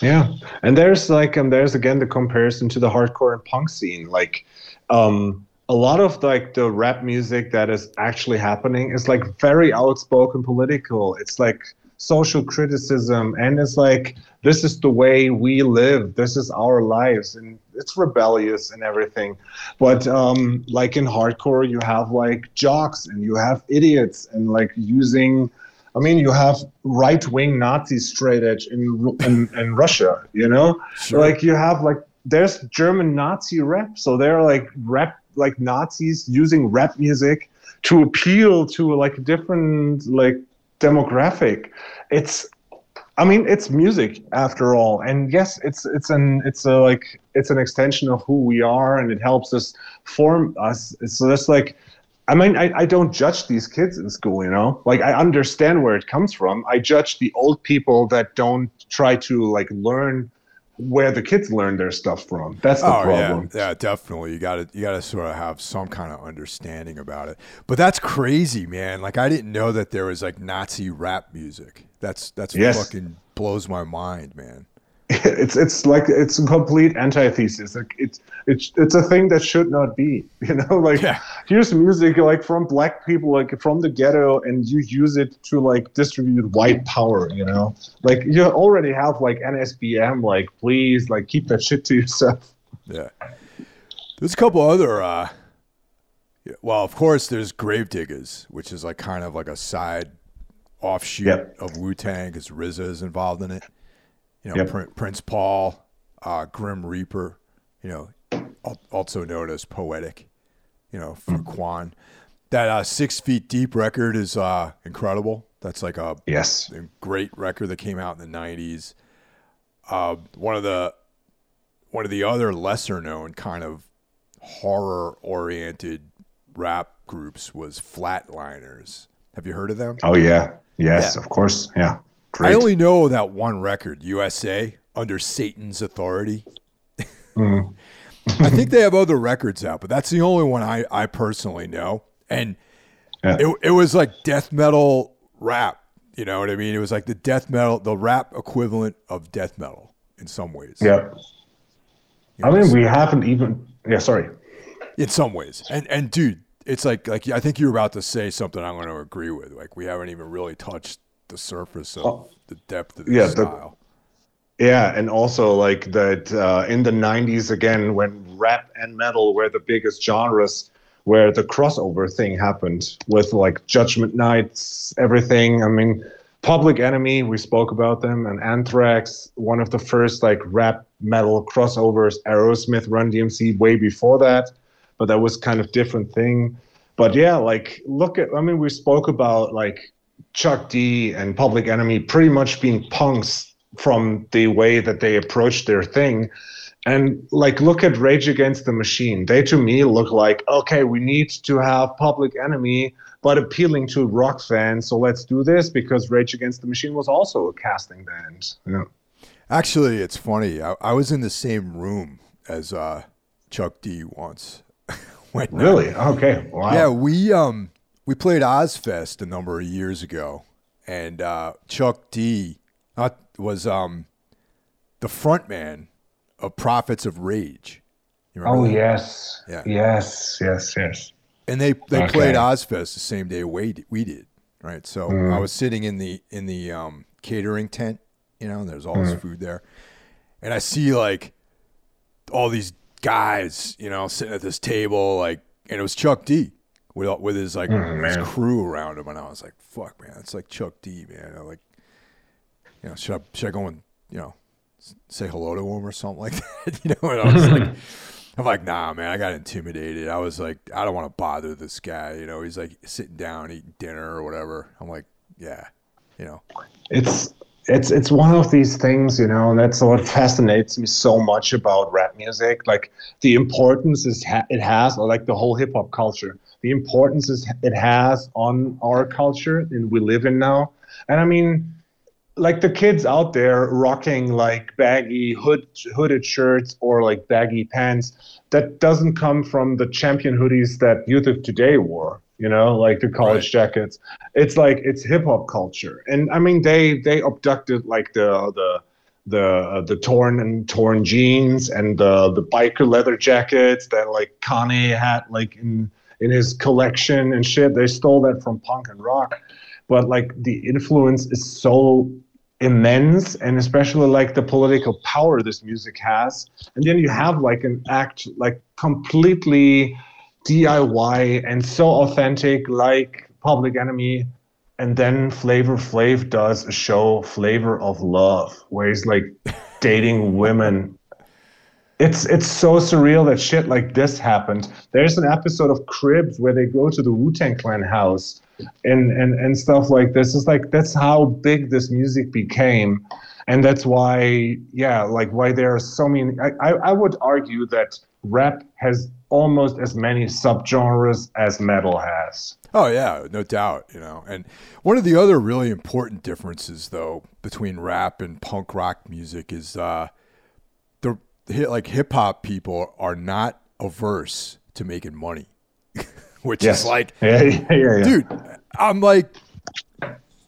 Speaker 4: Yeah, and there's like um, there's again the comparison to the hardcore and punk scene. Like, um, a lot of like the rap music that is actually happening is like very outspoken political. It's like social criticism, and it's like this is the way we live. This is our lives, and it's rebellious and everything. But um, like in hardcore, you have like jocks and you have idiots and like using. I mean, you have right-wing Nazi straight edge in, in in Russia. You know,
Speaker 1: Sure.
Speaker 4: like you have like there's German Nazi rap, so they're like rap like Nazis using rap music to appeal to like a different like demographic. It's I mean, it's music after all, and yes, it's it's an it's a like it's an extension of who we are, and it helps us form us. So that's like, I mean, I, I don't judge these kids in school, you know, like I understand where it comes from. I judge the old people that don't try to like learn where the kids learn their stuff from. That's the
Speaker 1: Oh
Speaker 4: problem.
Speaker 1: yeah, yeah, definitely. You got to you got to sort of have some kind of understanding about it. But that's crazy, man. Like I didn't know that there was like Nazi rap music. That's that's
Speaker 4: Yes.
Speaker 1: fucking blows my mind, man.
Speaker 4: it's it's like it's a complete antithesis. Like it's it's it's a thing that should not be. You know, like
Speaker 1: Yeah.
Speaker 4: here's music like from black people, like from the ghetto, and you use it to like distribute white power. You know, like you already have like NSBM. Like please, like keep that shit to yourself.
Speaker 1: Yeah. There's a couple other uh well, of course there's Gravediggaz, which is like kind of like a side offshoot
Speaker 4: Yep.
Speaker 1: of Wu-Tang cuz RZA is involved in it. You know,
Speaker 4: Yep.
Speaker 1: Prin- Prince Paul, uh Grim Reaper, you know, al- also known as Poetic, you know, for
Speaker 4: Mm.
Speaker 1: Quan. That uh 6 Feet Deep record is uh incredible. That's like a
Speaker 4: Yes.
Speaker 1: a great record that came out in the '90s. Uh, one of the one of the other lesser known kind of horror oriented rap groups was Flatlinerz. Have you heard of them?
Speaker 4: Oh yeah. Yes,
Speaker 1: Yeah.
Speaker 4: of course. Yeah. Great.
Speaker 1: I only know that one record, USA, under Satan's authority. Hmm. I think they have other records out, but that's the only one I, I personally know. And
Speaker 4: Yeah.
Speaker 1: it, it was like death metal rap. You know what I mean? It was like the death metal, the rap equivalent of death metal in some ways.
Speaker 4: yeah.
Speaker 1: You
Speaker 4: I mean, we haven't even. Yeah. Sorry.
Speaker 1: in some ways. And and dude, it's like like I think you're about to say something I'm going to agree with. Like we haven't even really touched the surface of
Speaker 4: Oh.
Speaker 1: the depth of the
Speaker 4: Yeah, the- Yeah, and also like that uh, in the '90s again, when rap and metal were the biggest genres, where the crossover thing happened with like Judgment Nights, everything. I mean, Public Enemy, we spoke about them, and Anthrax, one of the first like rap metal crossovers. Aerosmith, Run DMC, way before that, but that was kind of different thing. But yeah, like look at. I mean, we spoke about like Chuck D and Public Enemy pretty much being punks from the way that they approach their thing. And like, look at Rage Against the Machine. They to me look like, okay, we need to have Public Enemy, but appealing to rock fans. So let's do this because Rage Against the Machine was also a casting band. Yeah.
Speaker 1: Actually, it's funny. I, I was in the same room as uh, Chuck D once. uh,
Speaker 4: Really? Okay. Wow.
Speaker 1: Yeah, we um we played Ozzfest a number of years ago, and uh, Chuck D was um the front man of Prophets of Rage. You
Speaker 4: Oh
Speaker 1: that?
Speaker 4: yes.
Speaker 1: Yeah.
Speaker 4: Yes. Yes. Yes.
Speaker 1: and they they
Speaker 4: Okay.
Speaker 1: played Ozzfest the same day we we did, right? So
Speaker 4: Mm.
Speaker 1: I was sitting in the in the um, catering tent, you know, and there's all
Speaker 4: Mm.
Speaker 1: this food there, and I see like all these guys, you know, sitting at this table, like, and it was Chuck D with with his like
Speaker 4: Mm,
Speaker 1: his crew around him, and I was like, "Fuck, man, it's like Chuck D, man." I like, you know, should I should I go and you know say hello to him or something like that? you know, and I was like. I'm like, nah, man, I got intimidated. I was like, I don't want to bother this guy. You know, he's like sitting down, eating dinner or whatever. I'm like, yeah, you know,
Speaker 4: it's it's it's one of these things, you know, and that's what fascinates me so much about rap music. Like the importance is ha- it has, or like the whole hip hop culture, the importance is it has on our culture and we live in now. And I mean, like the kids out there rocking like baggy hood hooded shirts or like baggy pants, that doesn't come from the champion hoodies that youth of today wore. You know, like the college jackets it's like it's hip hop culture, and I mean they they abducted like the the the uh, the torn and torn jeans and the the biker leather jackets that like Kanye had like in in his collection and shit. They stole that from punk and rock, but like the influence is so immense and especially like the political power this music has and then you have like an act like completely DIY and so authentic like Public Enemy. And then Flavor Flav does a show, Flavor of Love, where he's like dating women. It's it's so surreal that shit like this happened. There's an episode of Cribs where they go to the Wu Tang Clan house and, and and stuff like this. It's like that's how big this music became. And that's why, yeah, like why there are so many. I, I, I would argue that rap has almost as many subgenres as metal has.
Speaker 1: Oh yeah, no doubt. You know, and one of the other really important differences though between rap and punk rock music is uh, like hip hop people are not averse to making money, which
Speaker 4: Yes.
Speaker 1: is like,
Speaker 4: yeah, yeah, yeah,
Speaker 1: dude, I'm like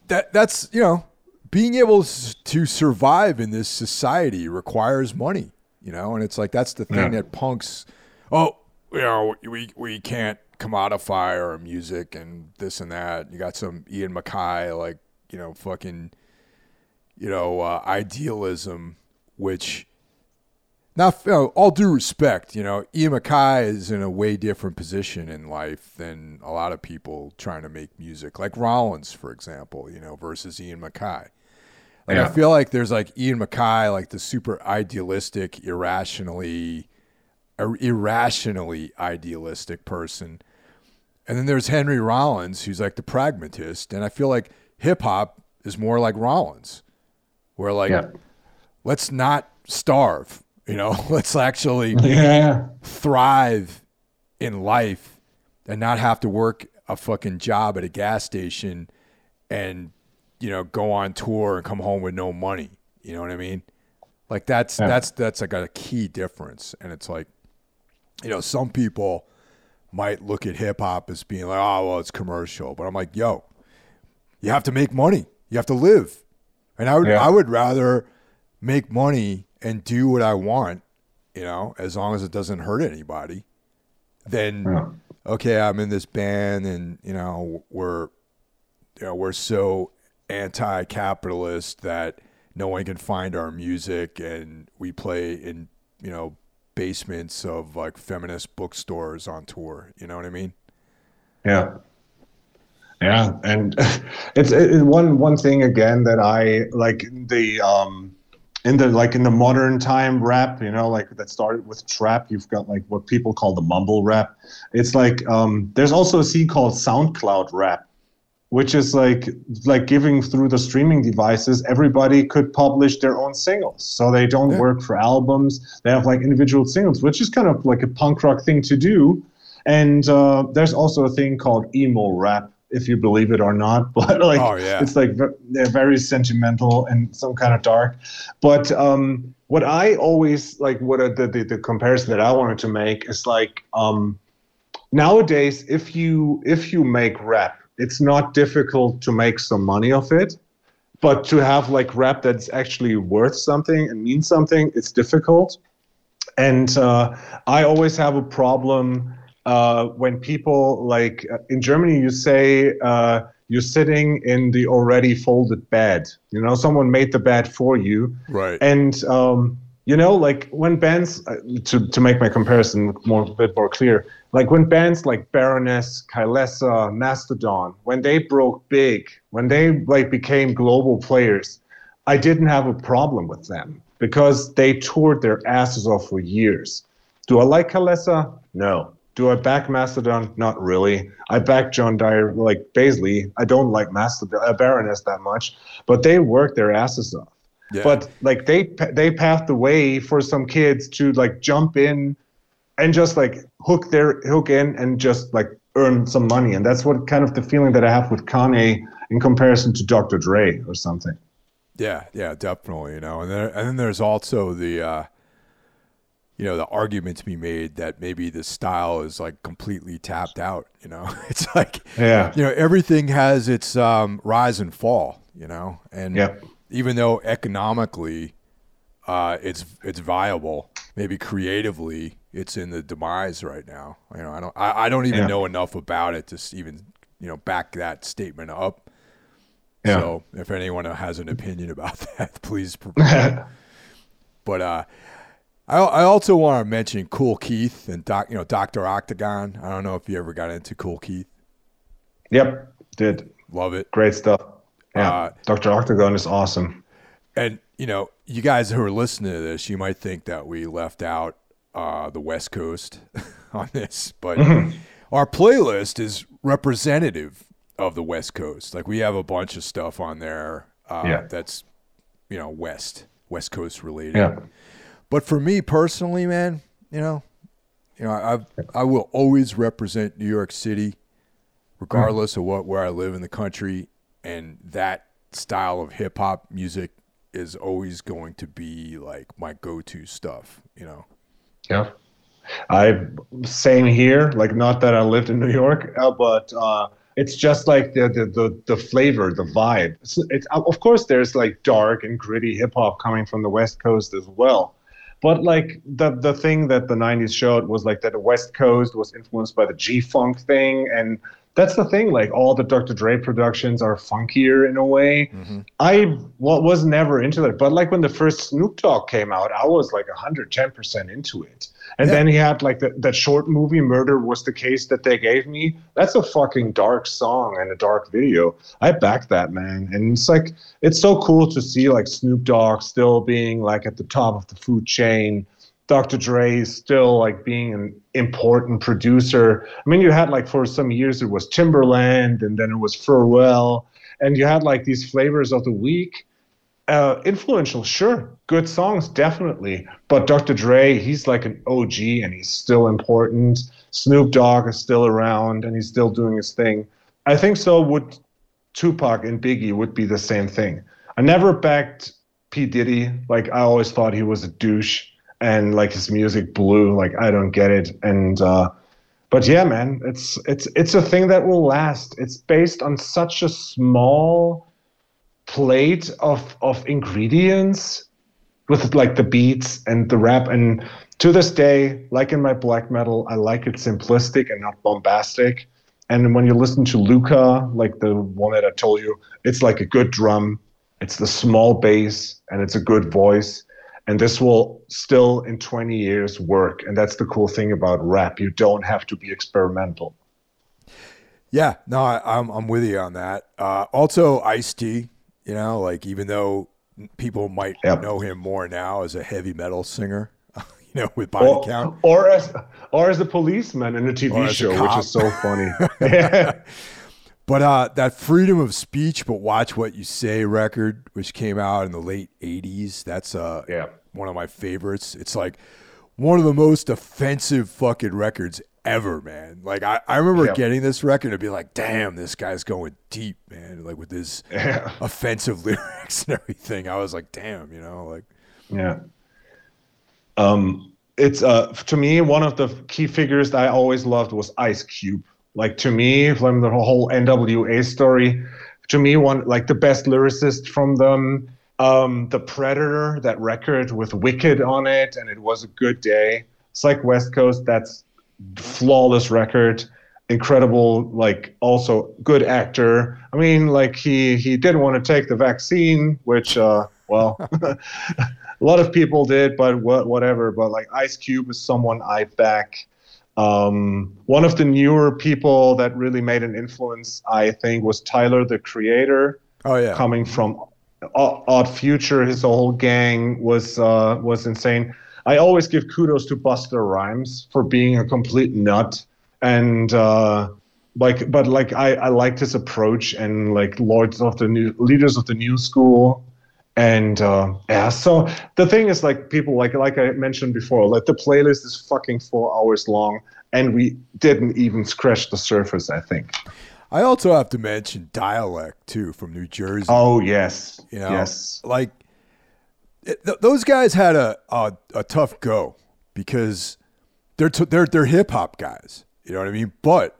Speaker 1: that. That's you know, being able to survive in this society requires money, you know, and it's like that's the thing that punks. Oh, you know, we we can't commodify our music and this and that. You got some Ian MacKaye, like you know, fucking, you know, uh, idealism, which. Now, you know, all due respect, you know, Ian MacKaye is in a way different position in life than a lot of people trying to make music, like Rollins, for example, you know, versus Ian MacKaye. Like I feel like there's like Ian MacKaye, like the super idealistic, irrationally, ir- irrationally idealistic person, and then there's Henry Rollins, who's like the pragmatist, and I feel like hip hop is more like Rollins, where like
Speaker 4: yeah.
Speaker 1: let's not starve, you know, let's actually
Speaker 4: yeah.
Speaker 1: thrive in life and not have to work a fucking job at a gas station and you know go on tour and come home with no money you know what i mean like that's
Speaker 4: Yeah.
Speaker 1: that's that's like a key difference and it's like you know some people might look at hip hop as being like oh well it's commercial but i'm like yo you have to make money you have to live and i would
Speaker 4: Yeah.
Speaker 1: i would rather make money and do what i want you know as long as it doesn't hurt anybody then
Speaker 4: Yeah.
Speaker 1: okay, I'm in this band and you know we're you know we're so anti-capitalist that no one can find our music and we play in you know basements of like feminist bookstores on tour. You know what I mean?
Speaker 4: Yeah. Yeah, and it's it, one one thing again that I like the um in the like in the modern time rap, you know, like that started with trap. You've got like what people call the mumble rap. It's like um there's also a scene called SoundCloud rap, which is like like giving through the streaming devices. Everybody could publish their own singles, so they don't
Speaker 1: Yeah.
Speaker 4: work for albums. They have like individual singles, which is kind of like a punk rock thing to do. And uh, there's also a thing called emo rap, if you believe it or not. But like,
Speaker 1: Oh, yeah.
Speaker 4: it's like they're very sentimental and some kind of dark. But um, what I always like, what uh, the, the the comparison that I wanted to make is like um, nowadays, if you if you make rap, it's not difficult to make some money of it. But to have like rap that's actually worth something and means something, it's difficult and uh, I always have a problem uh, when people like uh, in Germany you say uh, you're sitting in the already folded bed. You know, someone made the bed for you,
Speaker 1: Right.
Speaker 4: and um, you know, like when bands uh, to to make my comparison more a bit more clear, like when bands like Baroness, Kylesa, Mastodon, when they broke big, when they like became global players, I didn't have a problem with them because they toured their asses off for years. Do I like Kylesa? No. Do I back Mastodon? Not really. I back John Dyer, like Baizley. I don't like Mastodon, uh, Baroness that much, but they work their asses off.
Speaker 1: Yeah.
Speaker 4: But like they they paved the way for some kids to like jump in and just like hook their hook in and just like earn some money, and that's what kind of the feeling that I have with Kanye in comparison to Dr. Dre or something.
Speaker 1: Yeah, yeah, definitely. You know, and then and then there's also the uh, you know the argument to be made that maybe the style is like completely tapped out. You know, it's like
Speaker 4: Yeah.
Speaker 1: you know everything has its um, rise and fall. You know, and
Speaker 4: Yeah.
Speaker 1: even though economically uh, it's it's viable, maybe creatively it's in the demise right now. You know, I don't I, I don't even
Speaker 4: Yeah.
Speaker 1: know enough about it to even you know back that statement up.
Speaker 4: Yeah.
Speaker 1: So if anyone has an opinion about that, please. but uh, I I also want to mention Kool Keith and Doc, you know Doctor Octagon. I don't know if you ever got into Kool Keith.
Speaker 4: Yep. Did
Speaker 1: Love it.
Speaker 4: great stuff. Yeah.
Speaker 1: Uh,
Speaker 4: Dr. Octagon is awesome.
Speaker 1: And you know, you guys who are listening to this, you might think that we left out uh, the West Coast on this, but our playlist is representative of the West Coast. Like we have a bunch of stuff on there uh,
Speaker 4: Yeah.
Speaker 1: that's you know West West Coast related.
Speaker 4: Yeah.
Speaker 1: But for me personally, man, you know, you know, I I will always represent New York City, regardless of what where I live in the country, and that style of hip hop music is always going to be like my go-to stuff. You know.
Speaker 4: Yeah. I same here. Like not that I lived in New York, uh, but uh, it's just like the, the the the flavor, the vibe. It's, it's of course there's like dark and gritty hip hop coming from the West Coast as well. But like the the thing that the '90s showed was like that the West Coast was influenced by the G Funk thing, and that's the thing. Like all the Dr. Dre productions are funkier in a way. Mm-hmm. I well, was never into that, but like when the first Snoop Dogg came out, I was like 110 percent into it. And then he had like the, that short movie "Murder Was the Case" that they gave me. That's a fucking dark song and a dark video. I back that man, and it's like it's so cool to see like Snoop Dogg still being like at the top of the food chain. Dr. Dre is still like being an important producer. I mean, you had like for some years it was Timbaland, and then it was Pharrell, and you had like these flavors of the week. Uh, influential, sure, good songs, definitely. But Dr. Dre, he's like an OG, and he's still important. Snoop Dogg is still around, and he's still doing his thing. I think so. Would Tupac and Biggie would be the same thing. I never backed P Diddy. Like I always thought he was a douche and like his music blew. Like I don't get it. And uh, but yeah, man, it's it's it's a thing that will last. It's based on such a small plate of of ingredients with like the beats and the rap and to this day like in my black metal i like it simplistic and not bombastic and when you listen to Lukah like the one that i told you it's like a good drum it's the small bass and it's a good voice and this will still in 20 years work and that's the cool thing about rap you don't have to be experimental
Speaker 1: Yeah, no, I, I'm I'm with you on that. Uh, also, Ice T. You know, like even though people might
Speaker 4: Yep.
Speaker 1: know him more now as a heavy metal singer, you know, with body
Speaker 4: or,
Speaker 1: count.
Speaker 4: or as or as a policeman in a
Speaker 1: Or
Speaker 4: tv
Speaker 1: as a
Speaker 4: show which is so funny
Speaker 1: But uh, that freedom of speech, but watch what you say record, which came out in the late '80s, that's uh,
Speaker 4: Yeah.
Speaker 1: one of my favorites. It's like one of the most offensive fucking records ever, man. Like I, I remember
Speaker 4: Yeah.
Speaker 1: getting this record and be like, damn, this guy's going deep, man. Like with his
Speaker 4: Yeah.
Speaker 1: offensive lyrics and everything. I was like, damn, you know, like
Speaker 4: Yeah. Um, it's uh to me one of the key figures that I always loved was Ice Cube. Like to me, from the whole NWA story, to me one like the best lyricist from them. Um, the Predator, that record with Wicked on it, and it was a good day. It's like West Coast. That's flawless record incredible like also good actor i mean like he he didn't want to take the vaccine which uh well a lot of people did but what whatever but like ice cube is someone i back um one of the newer people that really made an influence i think was tyler the creator
Speaker 1: oh yeah.
Speaker 4: coming from Odd Future, his whole gang was uh, was insane. I always give kudos to Busta Rhymes for being a complete nut, and uh, like, but like I, I liked his approach and like lords of the new leaders of the new school, and uh, yeah. So the thing is, like, people like like I mentioned before, like the playlist is fucking four hours long, and we didn't even scratch the surface. I think.
Speaker 1: I also have to mention Dälek too from New Jersey.
Speaker 4: Oh yes,
Speaker 1: You know,
Speaker 4: yes,
Speaker 1: like it, th- those guys had a, a a tough go because they're t- they're they're hip hop guys. You know what I mean? But.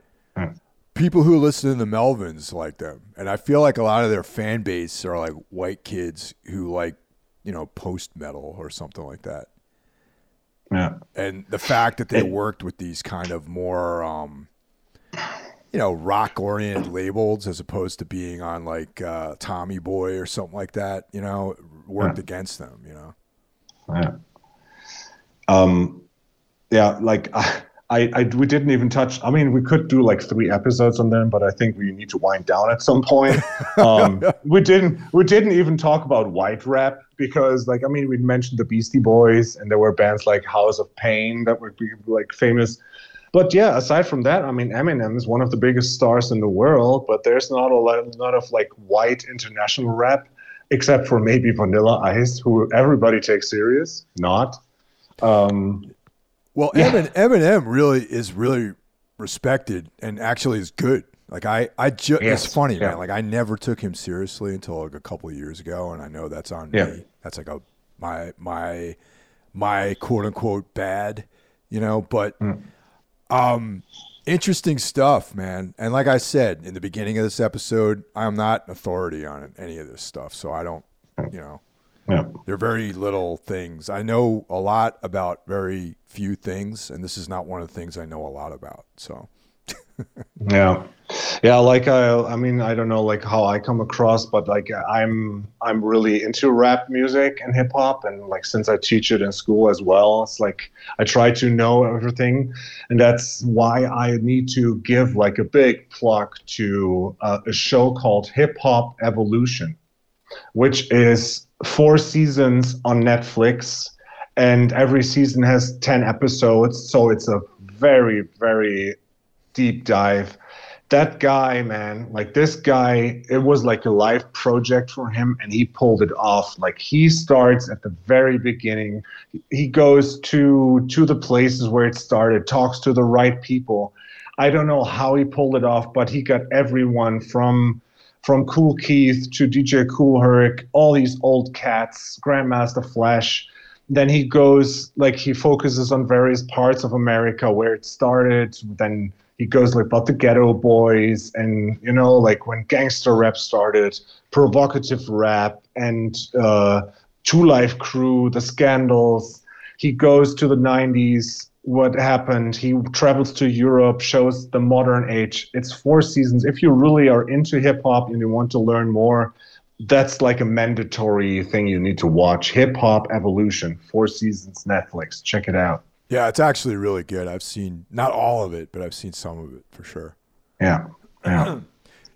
Speaker 1: People who listen to the Melvins like them, and I feel like a lot of their fan base are like white kids who like you know post metal or something like that.
Speaker 4: yeah.
Speaker 1: And the fact that they worked with these kind of more um, you know rock oriented labels as opposed to being on like uh, Tommy Boy or something like that, you know, worked against them. You know.
Speaker 4: Yeah. Um, yeah, like I, I, I, we didn't even touch. I mean, we could do like three episodes on them, but I think we need to wind down at some point. Um, we didn't, we didn't even talk about white rap because, like, I mean, we mentioned the Beastie Boys, and there were bands like House of Pain that would be like famous. But yeah, aside from that, I mean, Eminem is one of the biggest stars in the world, but there's not a lot, lot of like white international rap, except for maybe Vanilla Ice, who everybody takes serious. Not. Um,
Speaker 1: Well,
Speaker 4: Yeah.
Speaker 1: Emin, Eminem really is really respected and actually is good. Like I, I just
Speaker 4: Yes,
Speaker 1: it's funny,
Speaker 4: yeah.
Speaker 1: man. Like I never took him seriously until like a couple of years ago, and I know that's on
Speaker 4: Yeah.
Speaker 1: me. That's like a my my my quote unquote bad, you know. But
Speaker 4: Mm.
Speaker 1: um, interesting stuff, man. And like I said in the beginning of this episode, I'm not an authority on any of this stuff, so I don't, you know.
Speaker 4: Yeah.
Speaker 1: They're very little things. I know a lot about very few things, and this is not one of the things I know a lot about. So,
Speaker 4: Yeah, yeah. Like I, I mean, I don't know, like how I come across, but like I'm, I'm really into rap music and hip hop, and like since I teach it in school as well, it's like I try to know everything, and that's why I need to give like a big plug to uh, a show called Hip Hop Evolution, which is four seasons on Netflix, and every season has ten episodes, so it's a very, very deep dive. That guy, man, like this guy, it was like a life project for him, and he pulled it off. Like he starts at the very beginning. He goes to to the places where it started, talks to the right people. I don't know how he pulled it off, but he got everyone from from Kool Keith to DJ Kool Herc, all these old cats, Grandmaster Flash. Then he goes like he focuses on various parts of America where it started. Then he goes like about the Geto Boys and you know like when gangster rap started, provocative rap and uh, 2 Live Crew, the scandals. He goes to the 90s. What happened? He travels to Europe, shows the modern age. It's four seasons. If you really are into hip hop and you want to learn more, that's like a mandatory thing you need to watch. Hip Hop Evolution, four seasons, Netflix. Check it out.
Speaker 1: yeah, it's actually really good. I've seen not all of it, but I've seen some of it for sure.
Speaker 4: Yeah. Yeah.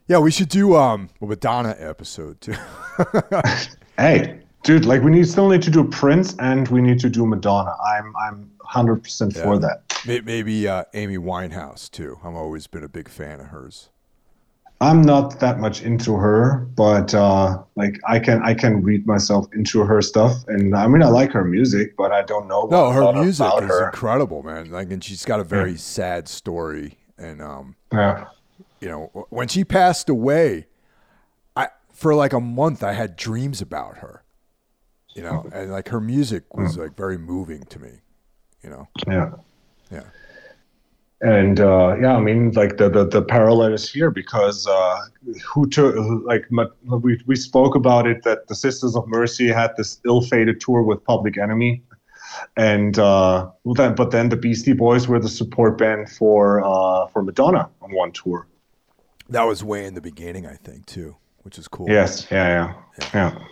Speaker 1: Yeah, we should do um a Madonna episode too.
Speaker 4: hey, dude, like we need still need to do Prince and we need to do Madonna. I'm I'm hundred percent for that.
Speaker 1: Maybe uh, Amy Winehouse too. I've always been a big fan of hers.
Speaker 4: I'm not that much into her, but uh, like I can I can read myself into her stuff, and I mean I like her music, but I don't know.
Speaker 1: No, her music is
Speaker 4: her.
Speaker 1: incredible, man. Like, and she's got a very sad story. And um,
Speaker 4: Yeah,
Speaker 1: you know, when she passed away, I for like a month I had dreams about her. You know, and like her music was like very moving to me. You know,
Speaker 4: yeah.
Speaker 1: yeah,
Speaker 4: and uh, yeah, I mean, like the, the the parallel is here because uh, who took like we we spoke about it that the Sisters of Mercy had this ill-fated tour with Public Enemy, and uh, well, then but then the Beastie Boys were the support band for uh, for Madonna on one tour.
Speaker 1: that was way in the beginning, I think, too, which is cool.
Speaker 4: Yes, yeah, yeah, yeah.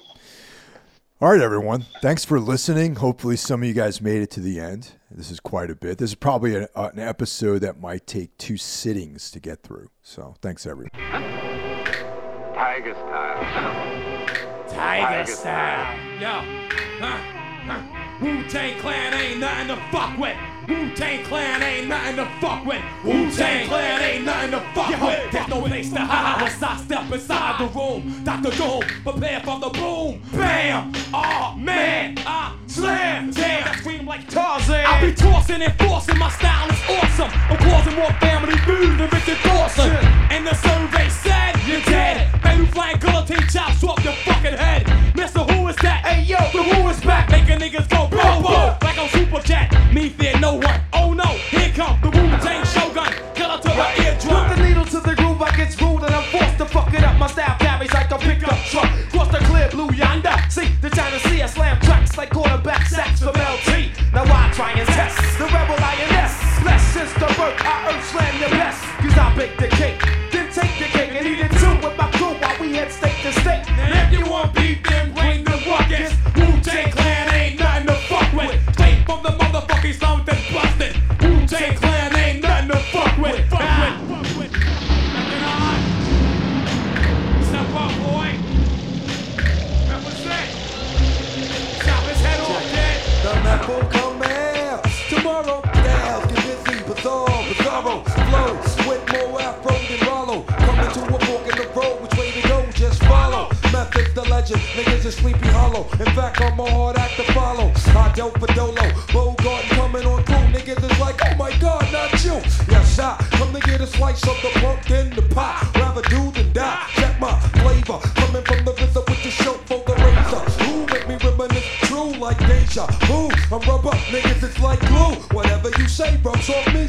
Speaker 1: All right, everyone. Thanks for listening. Hopefully, some of you guys made it to the end. This is quite a bit. This is probably an, uh, an episode that might take two sittings to get through. So, thanks, everyone.
Speaker 2: Tiger style.
Speaker 3: Tiger style. Yo. Huh. Huh. Wu-Tang Clan ain't nothing to fuck with. Wu-Tang Clan ain't nothing to fuck with. Wu-Tang Clan ain't nothing to fuck with. There's no place to hide once I step inside the room. Dr. Doom, prepare for the boom. Bam! Oh man, I slam. Damn, I scream like Tarzan. I be tossing and forcing. My style is awesome. I'm causing more family food than Richard Dawson. And the survey said you're dead. Baby flying guillotine chops off your fucking head. Mister, who is that? Hey yo, the who is back? Making niggas go like on Super Jet. Me fear no one. Oh no, here come the Wu Tang Shogun. Killer to the eardrum.
Speaker 5: Put the needle to the groove, I get screwed and I'm forced to fuck it up. My style carries like a pickup truck. Cross the clear blue yonder. See, the China Sea, I slam tracks like quarterback sacks from LT. Now I try and test the rebel lioness. Bless since the birth, I earth slam your best. Cause I bake the cake, Yo, Fidolo, Bogart coming on through. Niggas is like, oh my god, not you. Yes, I come to get
Speaker 6: a slice of the punk in the pot. Rather do than die. Check my flavor. Coming from the visor with the show for the razor. Who make me reminisce true like deja Who I'm rubber, niggas, it's like glue. Whatever you say, rubs off me,